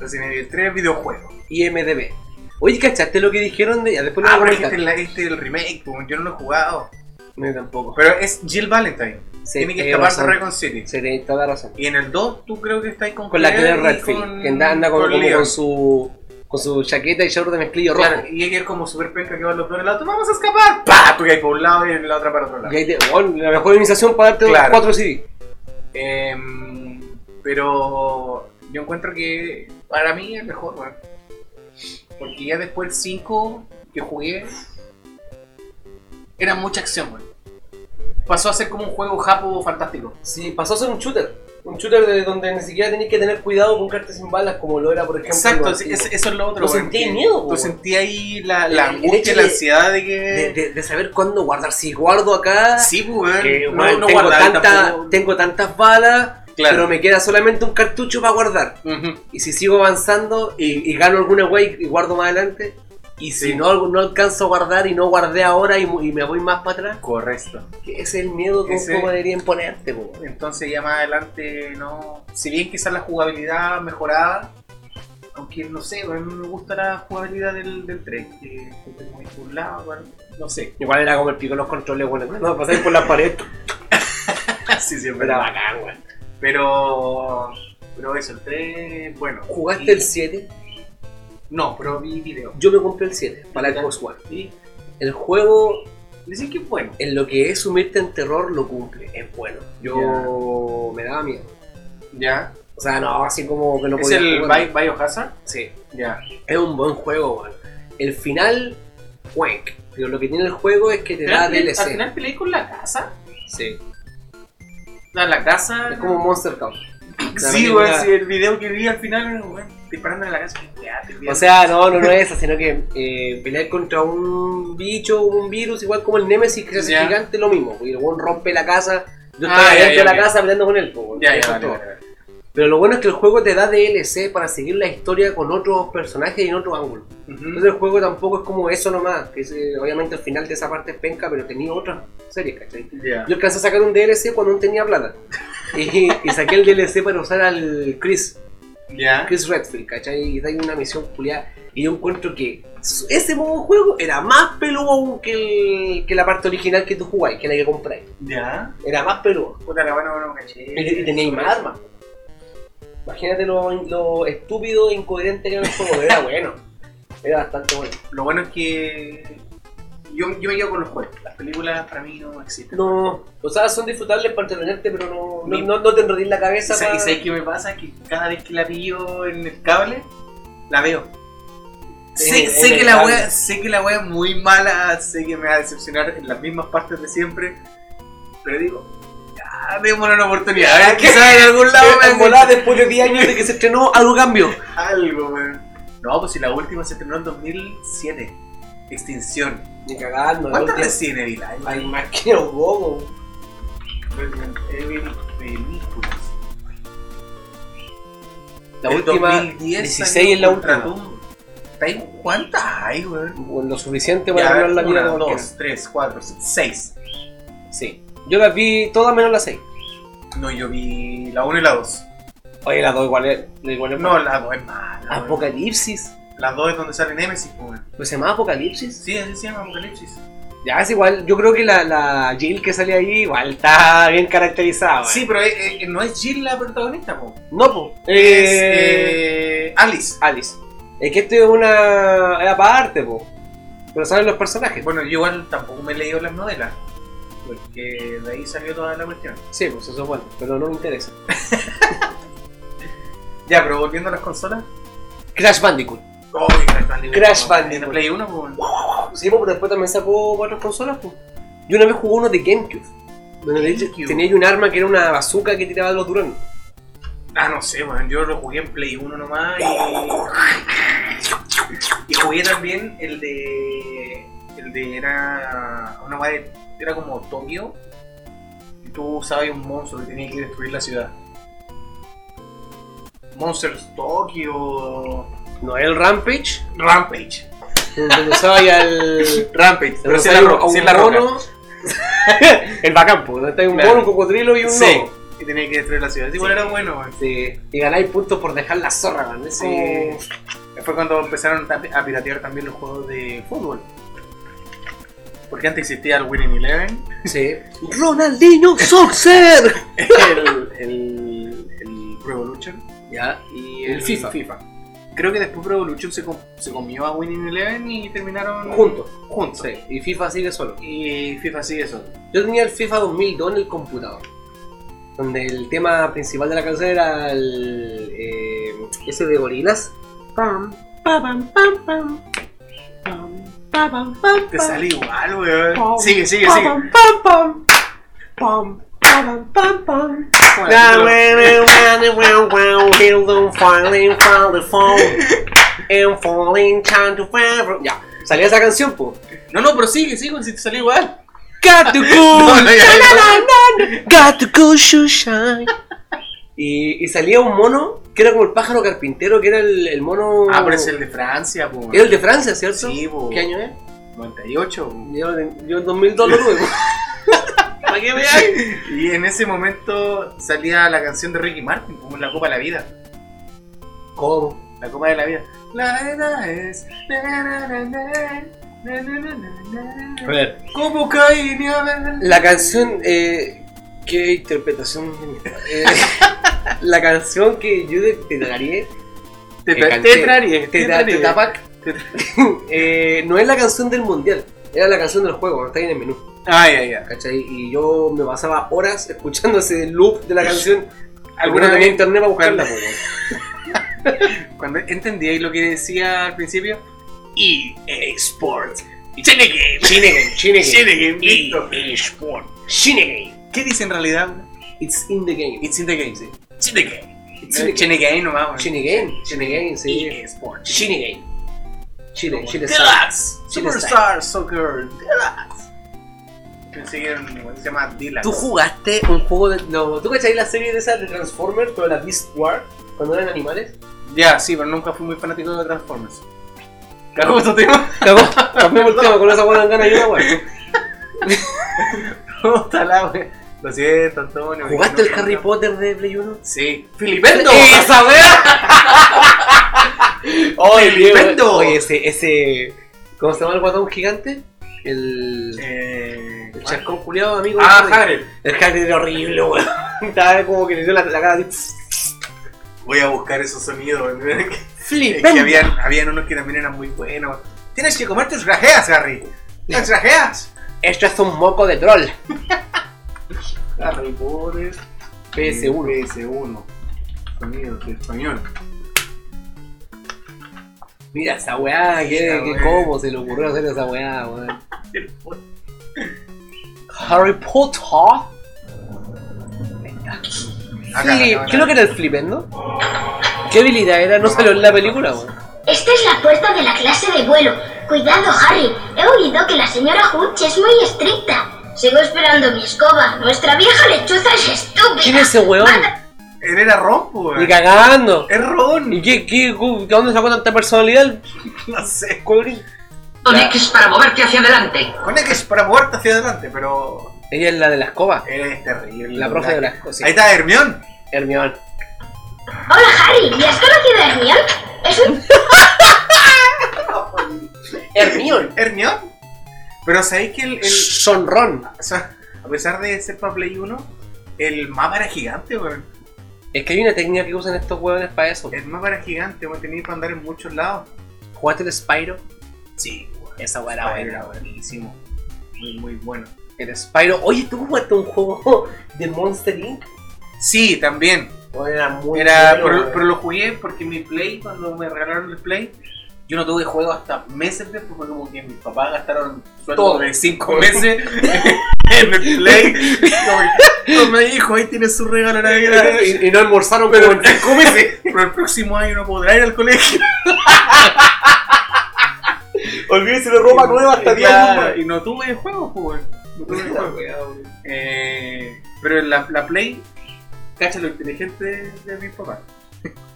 Resident Evil 3 videojuego. IMDB. Oye, ¿cachaste lo que dijeron de.? Ya, después lo Ah, pero este, la- este es el remake, yo no lo he jugado. No, tampoco. Pero es Jill Valentine. Sí, Tiene que escapar de Recon City. Sí, tenés toda la razón. Y en el 2 tú creo que estás con Con la Claire Redfield, con- que anda, anda con, Leon. con su. Con su chaqueta y short de mezclillo rojo. Claro, y es como super penca que van los dos en el auto, vamos a escapar. ¡Pah! Tú caes por un lado y en la otra para otro lado. Te, bueno, la mejor iniciación para darte Claro. 4 CD. Em, pero yo encuentro que para mí es mejor, weón. Porque ya después el 5 que jugué era mucha acción, weón. Pasó a ser como un juego japo fantástico. Sí, pasó a ser un shooter. Un shooter de donde ni siquiera tenéis que tener cuidado con cartas sin balas, como lo era, por ejemplo. Exacto, es- eso es lo otro. Weón, sentí miedo, Tú sentí ahí la, la El- el angustia, la de- ansiedad de que. de, de- de saber cuándo guardar. Si guardo acá, Sí, pues, que, no, tengo, guardaba tanta- tampoco. tengo tantas balas, Claro. pero me queda solamente un cartucho para guardar. Y si sigo avanzando y, y gano alguna wey y guardo más adelante, y si Sí. no, no alcanzo a guardar y no guardé ahora y, me voy más para atrás, Correcto. que ese es el miedo que Ese- deberían ponerte. po. Entonces ya más adelante no. Si bien quizás la jugabilidad mejorada, aunque no sé, a mí me gusta la jugabilidad del, del 3, que es muy burlado, bueno, no sé. Igual era como el pico de los controles, bueno, no pasáis por la pared, sí, es era bacán, weón. Pero. Pero eso, el 3, bueno. ¿Jugaste Y- el 7? No, pero vi video. Yo me compré el 7 para Ya. Xbox One. El juego, dicen que es bueno. en lo que es sumirte en terror, lo cumple, es bueno. Yo me daba miedo. Ya. O sea, no, así como que no ¿Es podía el jugar. Bi- Biohazard? Sí, Ya. es un buen juego, weón. El final, wank. Pero lo que tiene el juego es que te da ¿Al final- DLC. ¿Al final peleé con la casa? Sí. La, la casa. Es como Monster House. Sí, sí, el video que vi al final, weón, disparando en la casa. Ya, te O sea, no, no, no es eso, sino que eh, pelear contra un bicho, un virus, igual como el Nemesis que se hace Ya. gigante, lo mismo. Porque el rompe la casa, yo Ah, estaba ya, dentro de la casa peleando con él. weón. ya, ya, Pero lo bueno es que el juego te da DLC para seguir la historia con otros personajes y en otro ángulo. Entonces el juego tampoco es como eso nomás, que es, eh, obviamente el final de esa parte es penca, pero tenía otras series, ¿cachai? Yo alcancé a sacar un DLC cuando no tenía plata. Y, y saqué el DLC para usar al Chris, Ya. Chris Redfield, ¿cachai? Y hay una misión culiada. Y yo encuentro que ese modo de juego era más peludo aún que, el- que la parte original que tú jugáis, que la que compráis. Ya. Era más peludo. Puta, la buena, bueno, caché. Y, y teníais más armas. Imagínate lo, lo estúpido e incoherente que era el juego, era bueno. Era bastante bueno. Lo bueno es que. Yo, yo me quedo con los juegos. Las películas para mí no existen. No, o sea, son disfrutables para entretenerte, pero no, no, Mi- no, no te enredís la ¿Y cabeza. ¿Y sabes qué me pasa? Que cada vez que la pillo en el cable, la veo. Sé, que la wea, sé que la wea es muy mala, sé que me va a decepcionar en las mismas partes de siempre, pero digo, ya, démosle una oportunidad, a ver, quizás en algún lado me volada, después de 10 años de que se estrenó, algo cambió. algo, weón. No, pues si la última se estrenó en 2007. Extinción. Ni cagando, ¿Cuántas Evil hay? Hay más que un bobo. Resident Evil películas. La El última, 2010 16 salió es la última. ¿Cuántas hay, weón? Bueno, Lo suficiente para Ya, arreglar la vida una, de cualquiera. dos, tres, cuatro, seis. Sí. Yo las vi todas menos las 6. No, yo vi la 1 y la 2. Oye, las dos igual es. Igual es No, la 2 es mala. Apocalipsis. La 2 es donde sale Nemesis, weón. Pues se llama Apocalipsis. Sí, así se llama Apocalipsis. Ya es igual, yo creo que la, la Jill que sale ahí igual está bien caracterizada. Sí, pero eh, eh, no es Jill la protagonista, po. No, pues. Es eh, Alice. Alice. Es que esto es una. es aparte, po. Pero salen los personajes. Bueno, yo igual tampoco me he leído las novelas. Porque de ahí salió toda la cuestión. Sí, pues eso es bueno, pero no me interesa. Ya, pero volviendo a las consolas. Crash Bandicoot. Oh, Crash Bandicoot. Crash Bandicoot. Play 1, pues. Sí, pues, pero después también sacó otras consolas, pues. Yo una vez jugué uno de GameCube. Donde GameCube. tenía un arma que era una bazooka que tiraba los durones. Ah, no sé, bueno, yo lo jugué en Play 1 nomás y. Y jugué también el de. El de. Era. Una weá de- Era como Tokio. Y tú usabas un monstruo que tenía que destruir la ciudad. Monsters Tokyo. No el Rampage. Rampage. Donde usaba ya el. Rampage. Pero si la, ro- roca. el pues. Donde está un Claro. mono, un cocodrilo y un Sí. lobo. Y tenía que destruir la ciudad. Igual Sí. era bueno. Sí. Y ganáis puntos por dejar la zorra, man. Sí. Fue cuando empezaron a piratear también los juegos de fútbol. Porque antes existía el Winning Eleven, Sí. Ronaldinho Soccer. el, el, el Pro Evolution ya. y El FIFA. Creo que después Pro Evolution se, com- se comió a Winning Eleven y terminaron Juntos. juntos. Sí. Y FIFA sigue solo. Y FIFA sigue eso. Yo tenía el FIFA 2002 en el computador. Donde el tema principal de la canción era el. eh, ese de gorilas. Pam. Pam, pam, pam, pam, te sale igual, weón. Sigue, sigue, sigue. Ya, salía esa canción, po. No, no, pero sigue, sigue, si te sale igual. Got to go. Got to go, shine. Y, salía un mono que era como el pájaro carpintero, que era el, mono. Ah, pero es el de Francia, po. Era el de Francia, ¿cierto? Sí, po. ¿Qué año es? 98. Yo, yo en 2000 ¿Para qué veáis? Y en ese momento salía la canción de Ricky Martin, como La Copa de la Vida. ¿Cómo? La Copa de la Vida. La verdad es. A ver. ¿Cómo caí? La canción. Eh, qué interpretación. Eh, la canción que yo te traeré, Te te traeré, te te eh, no es la canción del mundial, era la canción del juego, está ahí en el menú. Ay, ay. ¿Cachai? Y yo me pasaba horas escuchando ese loop de la canción. ¿Alguna tenía vez internet para buscarla, cuando- cuando entendíais lo que decía al principio? EA Sports. Shinigami, Shinigami. Shinigami, Sport. Shinigami. ¿Qué dice en realidad? It's in the game. It's in the game, sí. Chinegame. It's in the game. Chinegame nomás, weón. Shinigami. Shinigami, sí. EA Sports. Shinigami. Chile, Chile. Deluxe. Superstar Soccer Deluxe. Pensé que se llama Deluxe. ¿Tú jugaste un juego de. No, ¿Tú cachai la serie de esas de Transformers, pero la Beast War? Cuando eran animales. Ya, sí, pero nunca fui muy fanático de Transformers. ¿Cagó este tema? Cagó, cambiamos el tema, con esa buena gana y una weón. Puta la wea. Lo siento, Antonio. ¿Jugaste el Harry. Potter de Play 1? Sí. ¡Filipendo! ¡Esa wea! Oye, Filipendo. Oye, ese, ese. ¿Cómo se llama el guatón gigante? El. Eh... El chascón culiado, amigo. Ah. Hagrid. El Harry era horrible, weón. Estaba como que le dio la, la cara así. Voy a buscar esos sonidos. Es que Flipendo. habían, habían unos que también eran muy buenos. Tienes que comer tus grajeas, Harry. ¡Las grajeas! Esto es un moco de troll. Harry Potter. PS1. PS1. Sonidos de español. Mira esa weá, que, Esa weá. cómo se le ocurrió hacer esa weá, weón. Harry Potter. Acá, Flip- acá, ¿Qué es lo que era el flipendo? ¿Qué habilidad era? No salió en la película, weón. Esta es la puerta de la clase de vuelo. Cuidado, Harry. He oído que la señora Hutch es muy estricta. Sigo esperando mi escoba. Nuestra vieja lechuza es estúpida. ¿Quién es ese weón? Él era Ron, pues. Ni cagando. Es Ron. ¿Y qué, qué, de dónde sacó tanta personalidad No sé. colorín? Con X para moverte hacia adelante. Con X para moverte hacia adelante, pero. Ella es la de la escoba. Es terrible. La profe de la escoba. sí. Ahí está Hermión. Hermione. Hola, Harry. ¿Y has conocido a Hermione? Es un... Hermione. Hermión. Pero sabéis que el, el- Sonron. o sea, a pesar de ser para Play 1, el mapa era gigante, weón. Es que hay una técnica que usan estos huevones para eso. El mapa era gigante, weón. Tenías para andar en muchos lados. ¿Jugaste el Spyro? Sí, weón. Esa weá era Era buena, weón. buenísimo. Muy, muy bueno. El Spyro. Oye, ¿tú jugaste un juego de Monster Inc? Sí, también. Era muy Era, bueno, pero, pero lo jugué porque mi Play, cuando me regalaron el Play, yo no tuve juego hasta meses después, porque como que mis papás gastaron sueldo Todo. de 5 meses en el Play. Como Toma hijo, ahí tienes su regalo de Navidad. y, y no almorzaron Pero, como en cinco meses. pero el próximo año no podrá ir al colegio. Olvídese de ropa nueva hasta 10 Claro, años. Y no tuve juego, pues. No tuve juego. Eh, pero la, la Play, cacha lo inteligente de, de mis papás.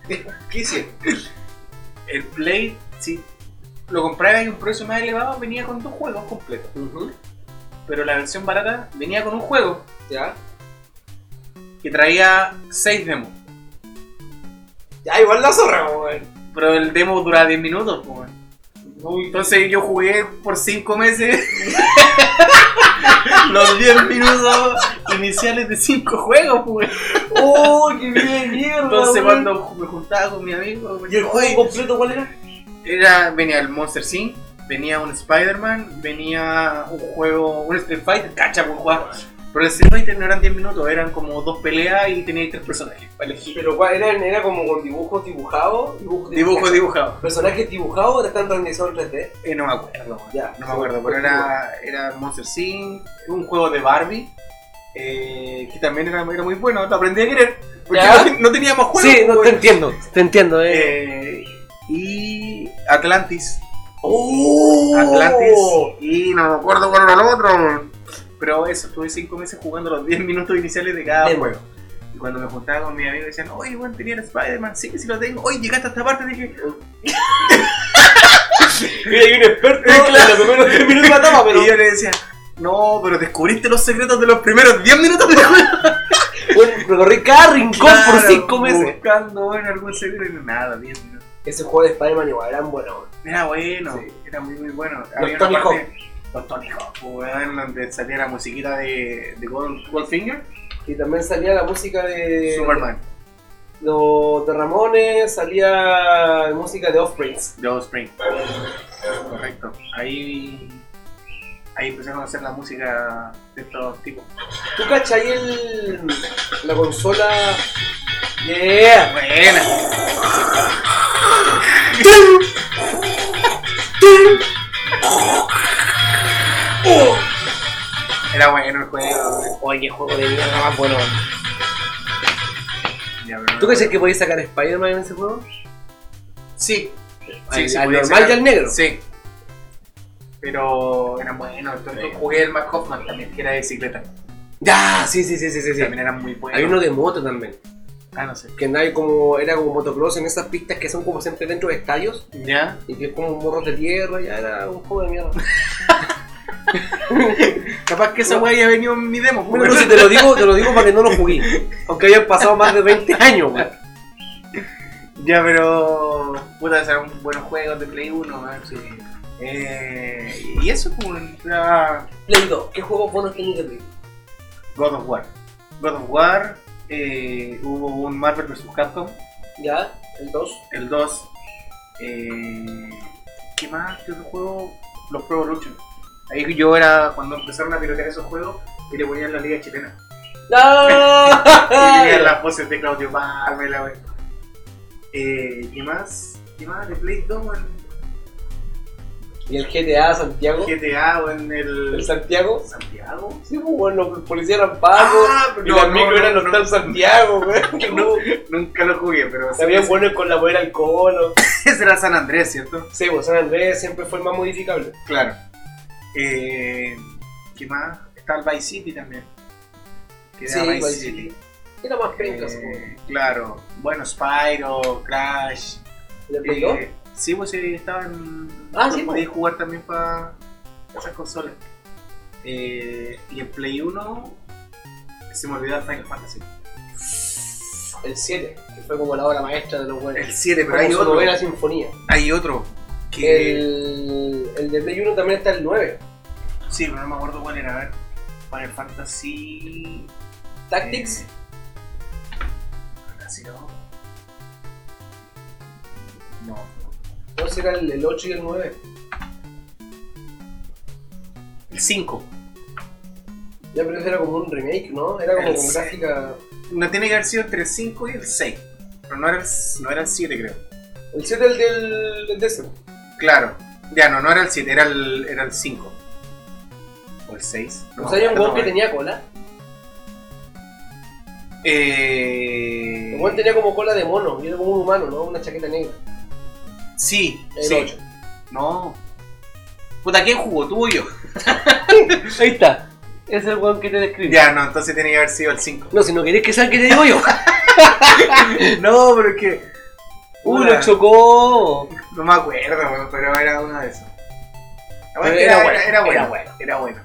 ¿Qué hice? El Play, si lo compraba en un precio más elevado, venía con dos juegos completos. Pero la versión barata venía con un juego Ya. que traía seis demos. Ya, igual la zorra, weón. Pero el demo duraba 10 minutos, weón. Entonces yo jugué por 5 meses los 10 minutos iniciales de 5 juegos, pues. ¡Oh, qué bien, mierda! Entonces weón. cuando me juntaba con mi amigo, ¿Y el juego "Oye, completo cuál era? Era, venía el Monster Sync, venía un Spider-Man, venía un juego, un Street Fighter, cacha, pues jugar. Pero el Street Fighter no eran 10 minutos, eran como dos peleas y teníais tres personajes para elegir. Pero ¿cuál era, era como con dibujos dibujados. Dibujos Dibujo dibujado. Personajes dibujados o están rendizados en 3D. Eh, no me acuerdo, Ya, no me acuerdo, pero era, era Monster Sync, un juego de Barbie, eh, que también era, era muy bueno, lo aprendí a querer, porque ¿Ya? no, tenía más juegos. Sí, no, te pues. entiendo, te entiendo, eh. Eh, y Atlantis, ¡Oh! Atlantis, y no me acuerdo cuál era el otro. Pero eso, estuve 5 meses jugando los 10 minutos iniciales de cada Demo. juego. Y cuando me juntaba con mis amigos decían, oye, bueno, tenía el Spider-Man, sí que sí lo tengo. Oye, llegaste a esta parte, dije, Mira, hay un experto en los primeros 10 minutos de la etapa, pero. Y yo le decía, no, pero descubriste los secretos de los primeros 10 minutos de juego. Bueno, recorrí cada rincón por Claro, 5 meses. Buscando, bueno, algún secreto y nada, 10 minutos. Ese juego de Spider-Man igual eran buenos. Era bueno, Sí. era muy, muy bueno. Los una Tony parte- Los Tony Hawk, donde salía la musiquita de, de Gold, Goldfinger, Y también salía la música de. Superman, Los de Ramones, salía música de Offsprings. de Offspring. Correcto. Ahí, ahí empezaron a hacer la música de estos tipos. ¿Tú cachai el. la consola. Yeah! Buena. Era bueno el juego. Oye, qué juego de mierda más bueno. Ya, pero no- ¿Tú crees que podías sacar Spider-Man en ese juego? Sí. Al- sí, al podía normal y al negro. Sí. Pero era bueno. Entonces jugué el Mac Hoffman también, que era de bicicleta. Ya, sí, sí, sí, sí, sí. sí. También era muy bueno. Hay uno de moto también. Ah, no sé. Que andaba como, era como motocross en esas pistas que son como siempre dentro de estadios. ¿Ya? Y que es como morros de tierra, ya era un juego de mierda. Capaz que esa No. weá ya venido en mi demo. Bueno, pues. no, si te lo digo, te lo digo para que no lo jugué. Aunque hayan pasado más de 20 años, weón. Ya, pero. Puta, serán buenos juegos de Play 1, weón, sí. Eh, y eso, pues, era Play 2, ¿qué juegos buenos tenías de Play? God of War. God of War, eh, hubo un Marvel vs. Capcom, Ya, el 2. el 2. Eh, ¿Qué más? ¿Qué otro juego? Los Pro Evolution. Ahí yo era cuando empezaron a pilotear esos juegos y le ponían la liga chilena. Y tenían las voces de Claudio la wea. Eh, ¿Qué más? ¿Qué más? De Play 2, weón. Y el GTA Santiago. GTA o en El el. Santiago. Santiago. Sí, pues, bueno, los policías eran pagos. Ah, y no, micro no, eran los no. tal Santiago, güey. Nunca lo jugué, pero. sí, Habían sí. buenos con la poder al colo. Ese era San Andrés, ¿cierto? Sí, pues San Andrés siempre fue el más modificable. Claro. Eh, ¿Qué más? Está el Vice City también. Que Sí, era Vice City. Era más penca. Eh, claro. Bueno, Spyro, Crash. ¿El Play 2? Eh, sí, pues sí, estaban. Ah, sí, Podías jugar también para esas consolas. Eh, y en Play 1 se me olvidó el Final Fantasy. El 7, que fue como la obra maestra de los buenos. El 7, pero Como hay otro. novena sinfonía. Hay otro. Que... El, el de Play 1 también está el 9. Sí, pero no me acuerdo cuál era. A ver. Final Fantasy. Tactics. eh, Fantasy no. Sé, era el, el 8 y el 9. El 5. Ya, pero ese era como un remake, ¿no? Era como El con gráfica. No tiene que haber sido entre el 5 y el 6. Pero no era el, no era el 7, creo. El 7 el del, del décimo. Claro. Ya no, no era el 7, era el, era el 5. O el 6. o sea, había un weón que tenía cola. Eh... El weón tenía como cola de mono, y era como un humano, ¿no? Una chaqueta negra. Sí, El sí. 8. No. Puta, ¿quién jugó? ¿Tú o yo? Ahí está. Ese es el weón que te describe. Ya, no, entonces tiene que haber sido el 5. No, si no querés que sea el que te digo yo. no, pero es que. Uh, lo chocó. No me acuerdo, pero era uno de esos. Era era, era bueno, era bueno. era bueno.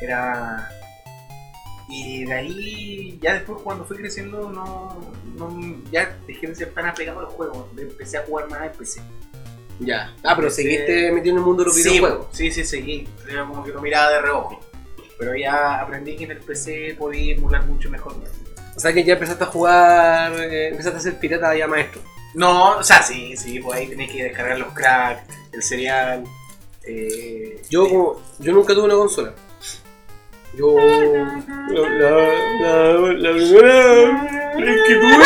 Era. Y de ahí, ya después cuando fui creciendo, no, no ya dejé de ser tan apegado a los juegos. Empecé a jugar más en PC. Ya. Ah, pero Ese- seguiste metido en el mundo de los Sí, videojuegos. sí, sí, seguí. Era como que lo miraba de reojo. Pero ya aprendí que en el PC podía emular mucho mejor. O sea que ya empezaste a jugar, eh, empezaste a ser pirata ya maestro. No, o sea, sí, sí, pues ahí tenés que descargar los cracks, el cereal. Eh, Yo como, yo nunca tuve una consola. Yo la, la, la, la primera Play que tuve,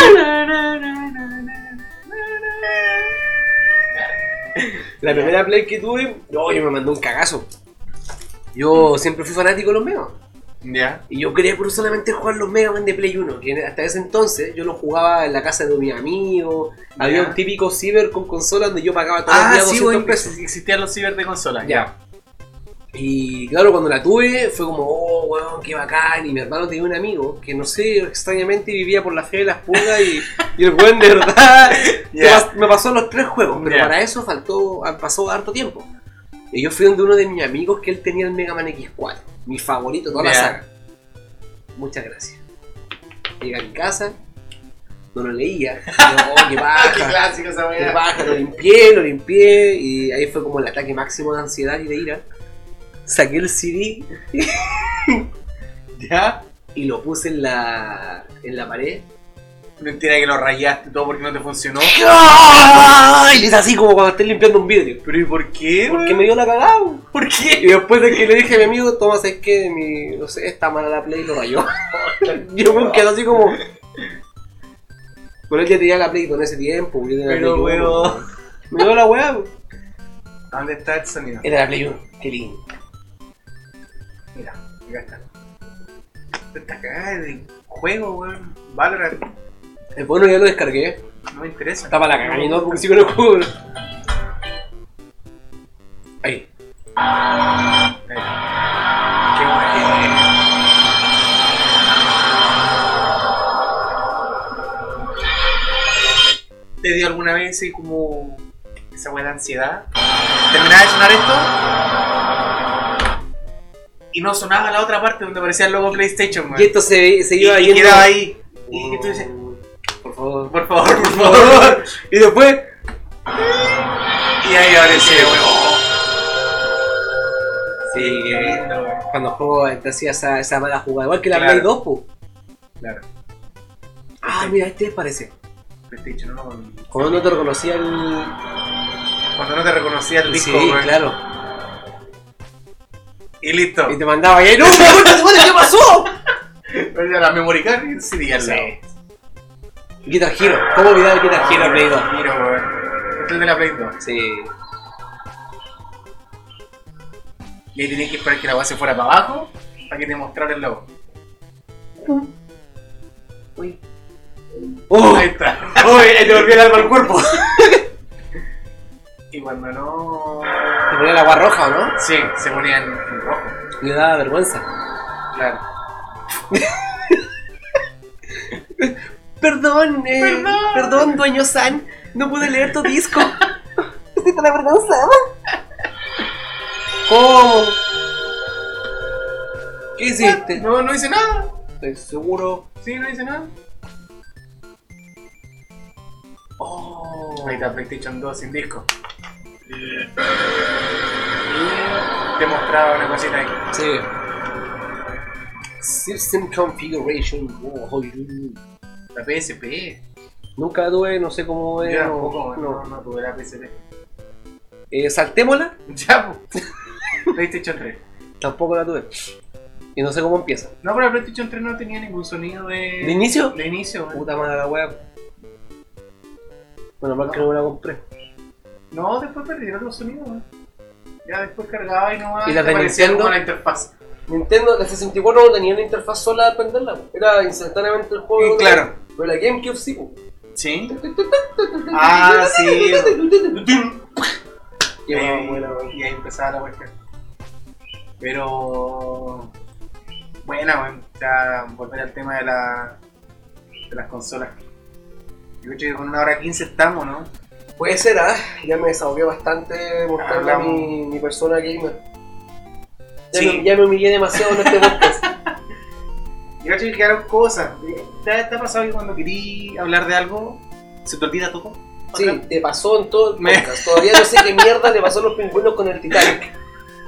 la primera Play que tuve, no, yo me mandó un cagazo. Yo siempre fui fanático de los Mega. Ya. Y yo quería por solamente jugar los Mega Man de Play 1, que hasta ese entonces yo los jugaba en la casa de mi amigo. Había Ya. un típico ciber con consola donde yo pagaba todos los Ah, días sí, 200 bueno, pesos. existían los ciber de consola. Ya. Y claro, cuando la tuve fue como, oh, weón, qué bacán. Y mi hermano tenía un amigo que no sé, extrañamente vivía por la fe de las pulgas y, y el weón de verdad me pasó los tres juegos, pero para eso faltó, pasó harto tiempo. Y yo fui donde uno de mis amigos que él tenía el Mega Man X4, mi favorito, toda la saga. Muchas gracias. Llegué a mi casa, no lo leía. yo, oh, qué Ah, qué clásico esa Qué lo limpié, lo limpié y ahí fue como el ataque máximo de ansiedad y de ira. Saqué el CD Ya. y lo puse en la, en la pared. Mentira que lo rayaste todo porque no te funcionó. Y le hice así como cuando estés limpiando un vidrio. ¿Pero y por qué? Porque me dio la cagada. ¿Por qué? Y después de que le dije a mi amigo, toma, sabes que mi, no sé, está mala la play y lo rayó. Yo me quedé así como. Pero él ya tenía la play en ese tiempo, yo tenía la Pero, weón. Me dio la weá. ¿Dónde está el sonido? Era la play 1, qué lindo. Mira, acá está. Esta cagada de juego, weón. Valorant. El bueno ya lo descargué. No me interesa. Estaba la cagada no porque sí con el juego. Ahí. Ahí. Qué bueno. ¿Te dio alguna vez así como esa weá de ansiedad? ¿Terminaba de sonar esto? Y no sonaba la otra parte donde aparecía el logo PlayStation, weón. Y esto se, se Y- iba y yendo. quedaba ahí. Y, y tú dices, Por favor. por favor, por favor. Y después. Y ahí aparecía, weón. Sí, Qué lindo, weón. cuando juego te hacía esa, esa mala jugada. Igual que la Claro. Play 2, pues. Claro. Ah, mira, este parece. PlayStation, ¿no? Cuando no te reconocía el. Cuando no te reconocía el disco, sí, claro. Y listo. Y te mandaba ahí. ¡No, me ¿qué pasó? Pero ya la memory card y el CD al lado. Guitar Hero. ¿Cómo olvidar el Guitar Hero Play 2? Mira, weón. Este es el de la Play 2. Sí. Y ahí tenías que esperar que la weá se fuera para abajo para que te mostrara el logo. Uy. ¡Oh! Ahí está. ¡Uy! Te volvió el alma al cuerpo. Y cuando no. Te ponía el agua roja, ¿o no? Sí, se ponía Le daba vergüenza. Claro. Perdón, eh, Perdón. perdón, dueño San. No pude leer tu disco. Siento la vergüenza. ¿Cómo? ¿Qué hiciste? No, no hice nada. Estoy seguro. Sí, no hice nada. Oh. Ahí está PlayStation 2 sin disco. Y te mostraba una cosita ahí. Sí. System Configuration. Oh, La PSP. Nunca la tuve, no sé cómo es. Yo no, tampoco, no, no. no tuve la PSP. Eh, saltémosla, Ya, pues. PlayStation 3. tampoco la tuve. Y no sé cómo empieza. No, pero la PlayStation 3 no tenía ningún sonido de. ¿De inicio? De inicio, man. Puta madre la wea. Bueno, mal que no me la compré. No, después perdieron los sonidos, man. Ya después cargaba y no más. ¿Y la de Nintendo? como la interfaz. Nintendo, la 64 no tenía una interfaz sola de prenderla, era instantáneamente el juego. Y claro. Pero la GameCube sí. Sí. Ah, sí. Y buena, ahí, y empezaba la cuestión. Pero. Buena, weón. Ya volver al tema de, la, de las consolas. Yo creo que con una hora 15 estamos, ¿no? Puede ser, ¿ah? Ya me desahogué bastante Hablamos. mi, mi persona gamer. Ya, Sí. me, ya me humillé demasiado en este podcast. Yo creo que quedaron cosas. ¿Te, ha pasado que cuando querí hablar de algo, se te olvida todo? Sí, te pasó en todo el podcast. Todavía no sé qué mierda le pasó a los pingüinos con el Titanic.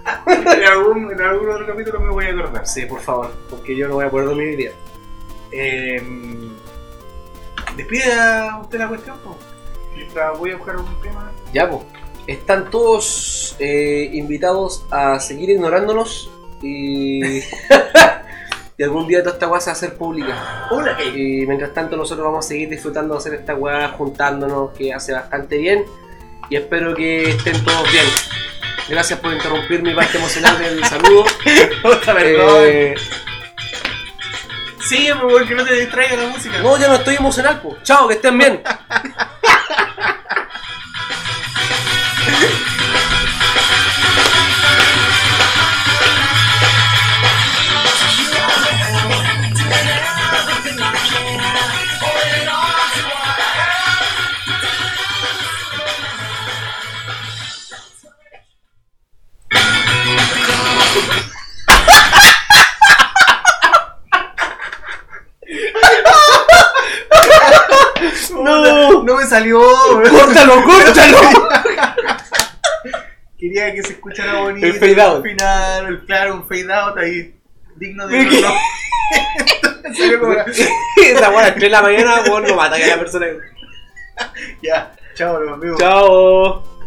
en, algún, en algún otro capítulo me voy a acordar. Sí, por favor, porque yo no voy a poder dormir hoy día. Eh, despide a usted la cuestión. Mientras voy a buscar un tema. Ya, pues. Están todos eh, invitados a seguir ignorándonos y. y algún día toda esta weá se va a hacer pública. Hola, Y mientras tanto, nosotros vamos a seguir disfrutando de hacer esta weá, juntándonos, que hace bastante bien. Y espero que estén todos bien. Gracias por interrumpir mi parte emocional del saludo. Puta, Eh, Sígueme porque no te distraiga la música. no, ya no estoy emocional, pues. Chao, que estén bien. no, me salió. ¡Córtalo, córtalo! Quería que se escuchara bonito. El fade out. Al final, el, claro, un fade out ahí digno de. No. Esa weá a las 3 de la mañana, weón, no mata que a la persona. Ya, chao, los amigos. Chao.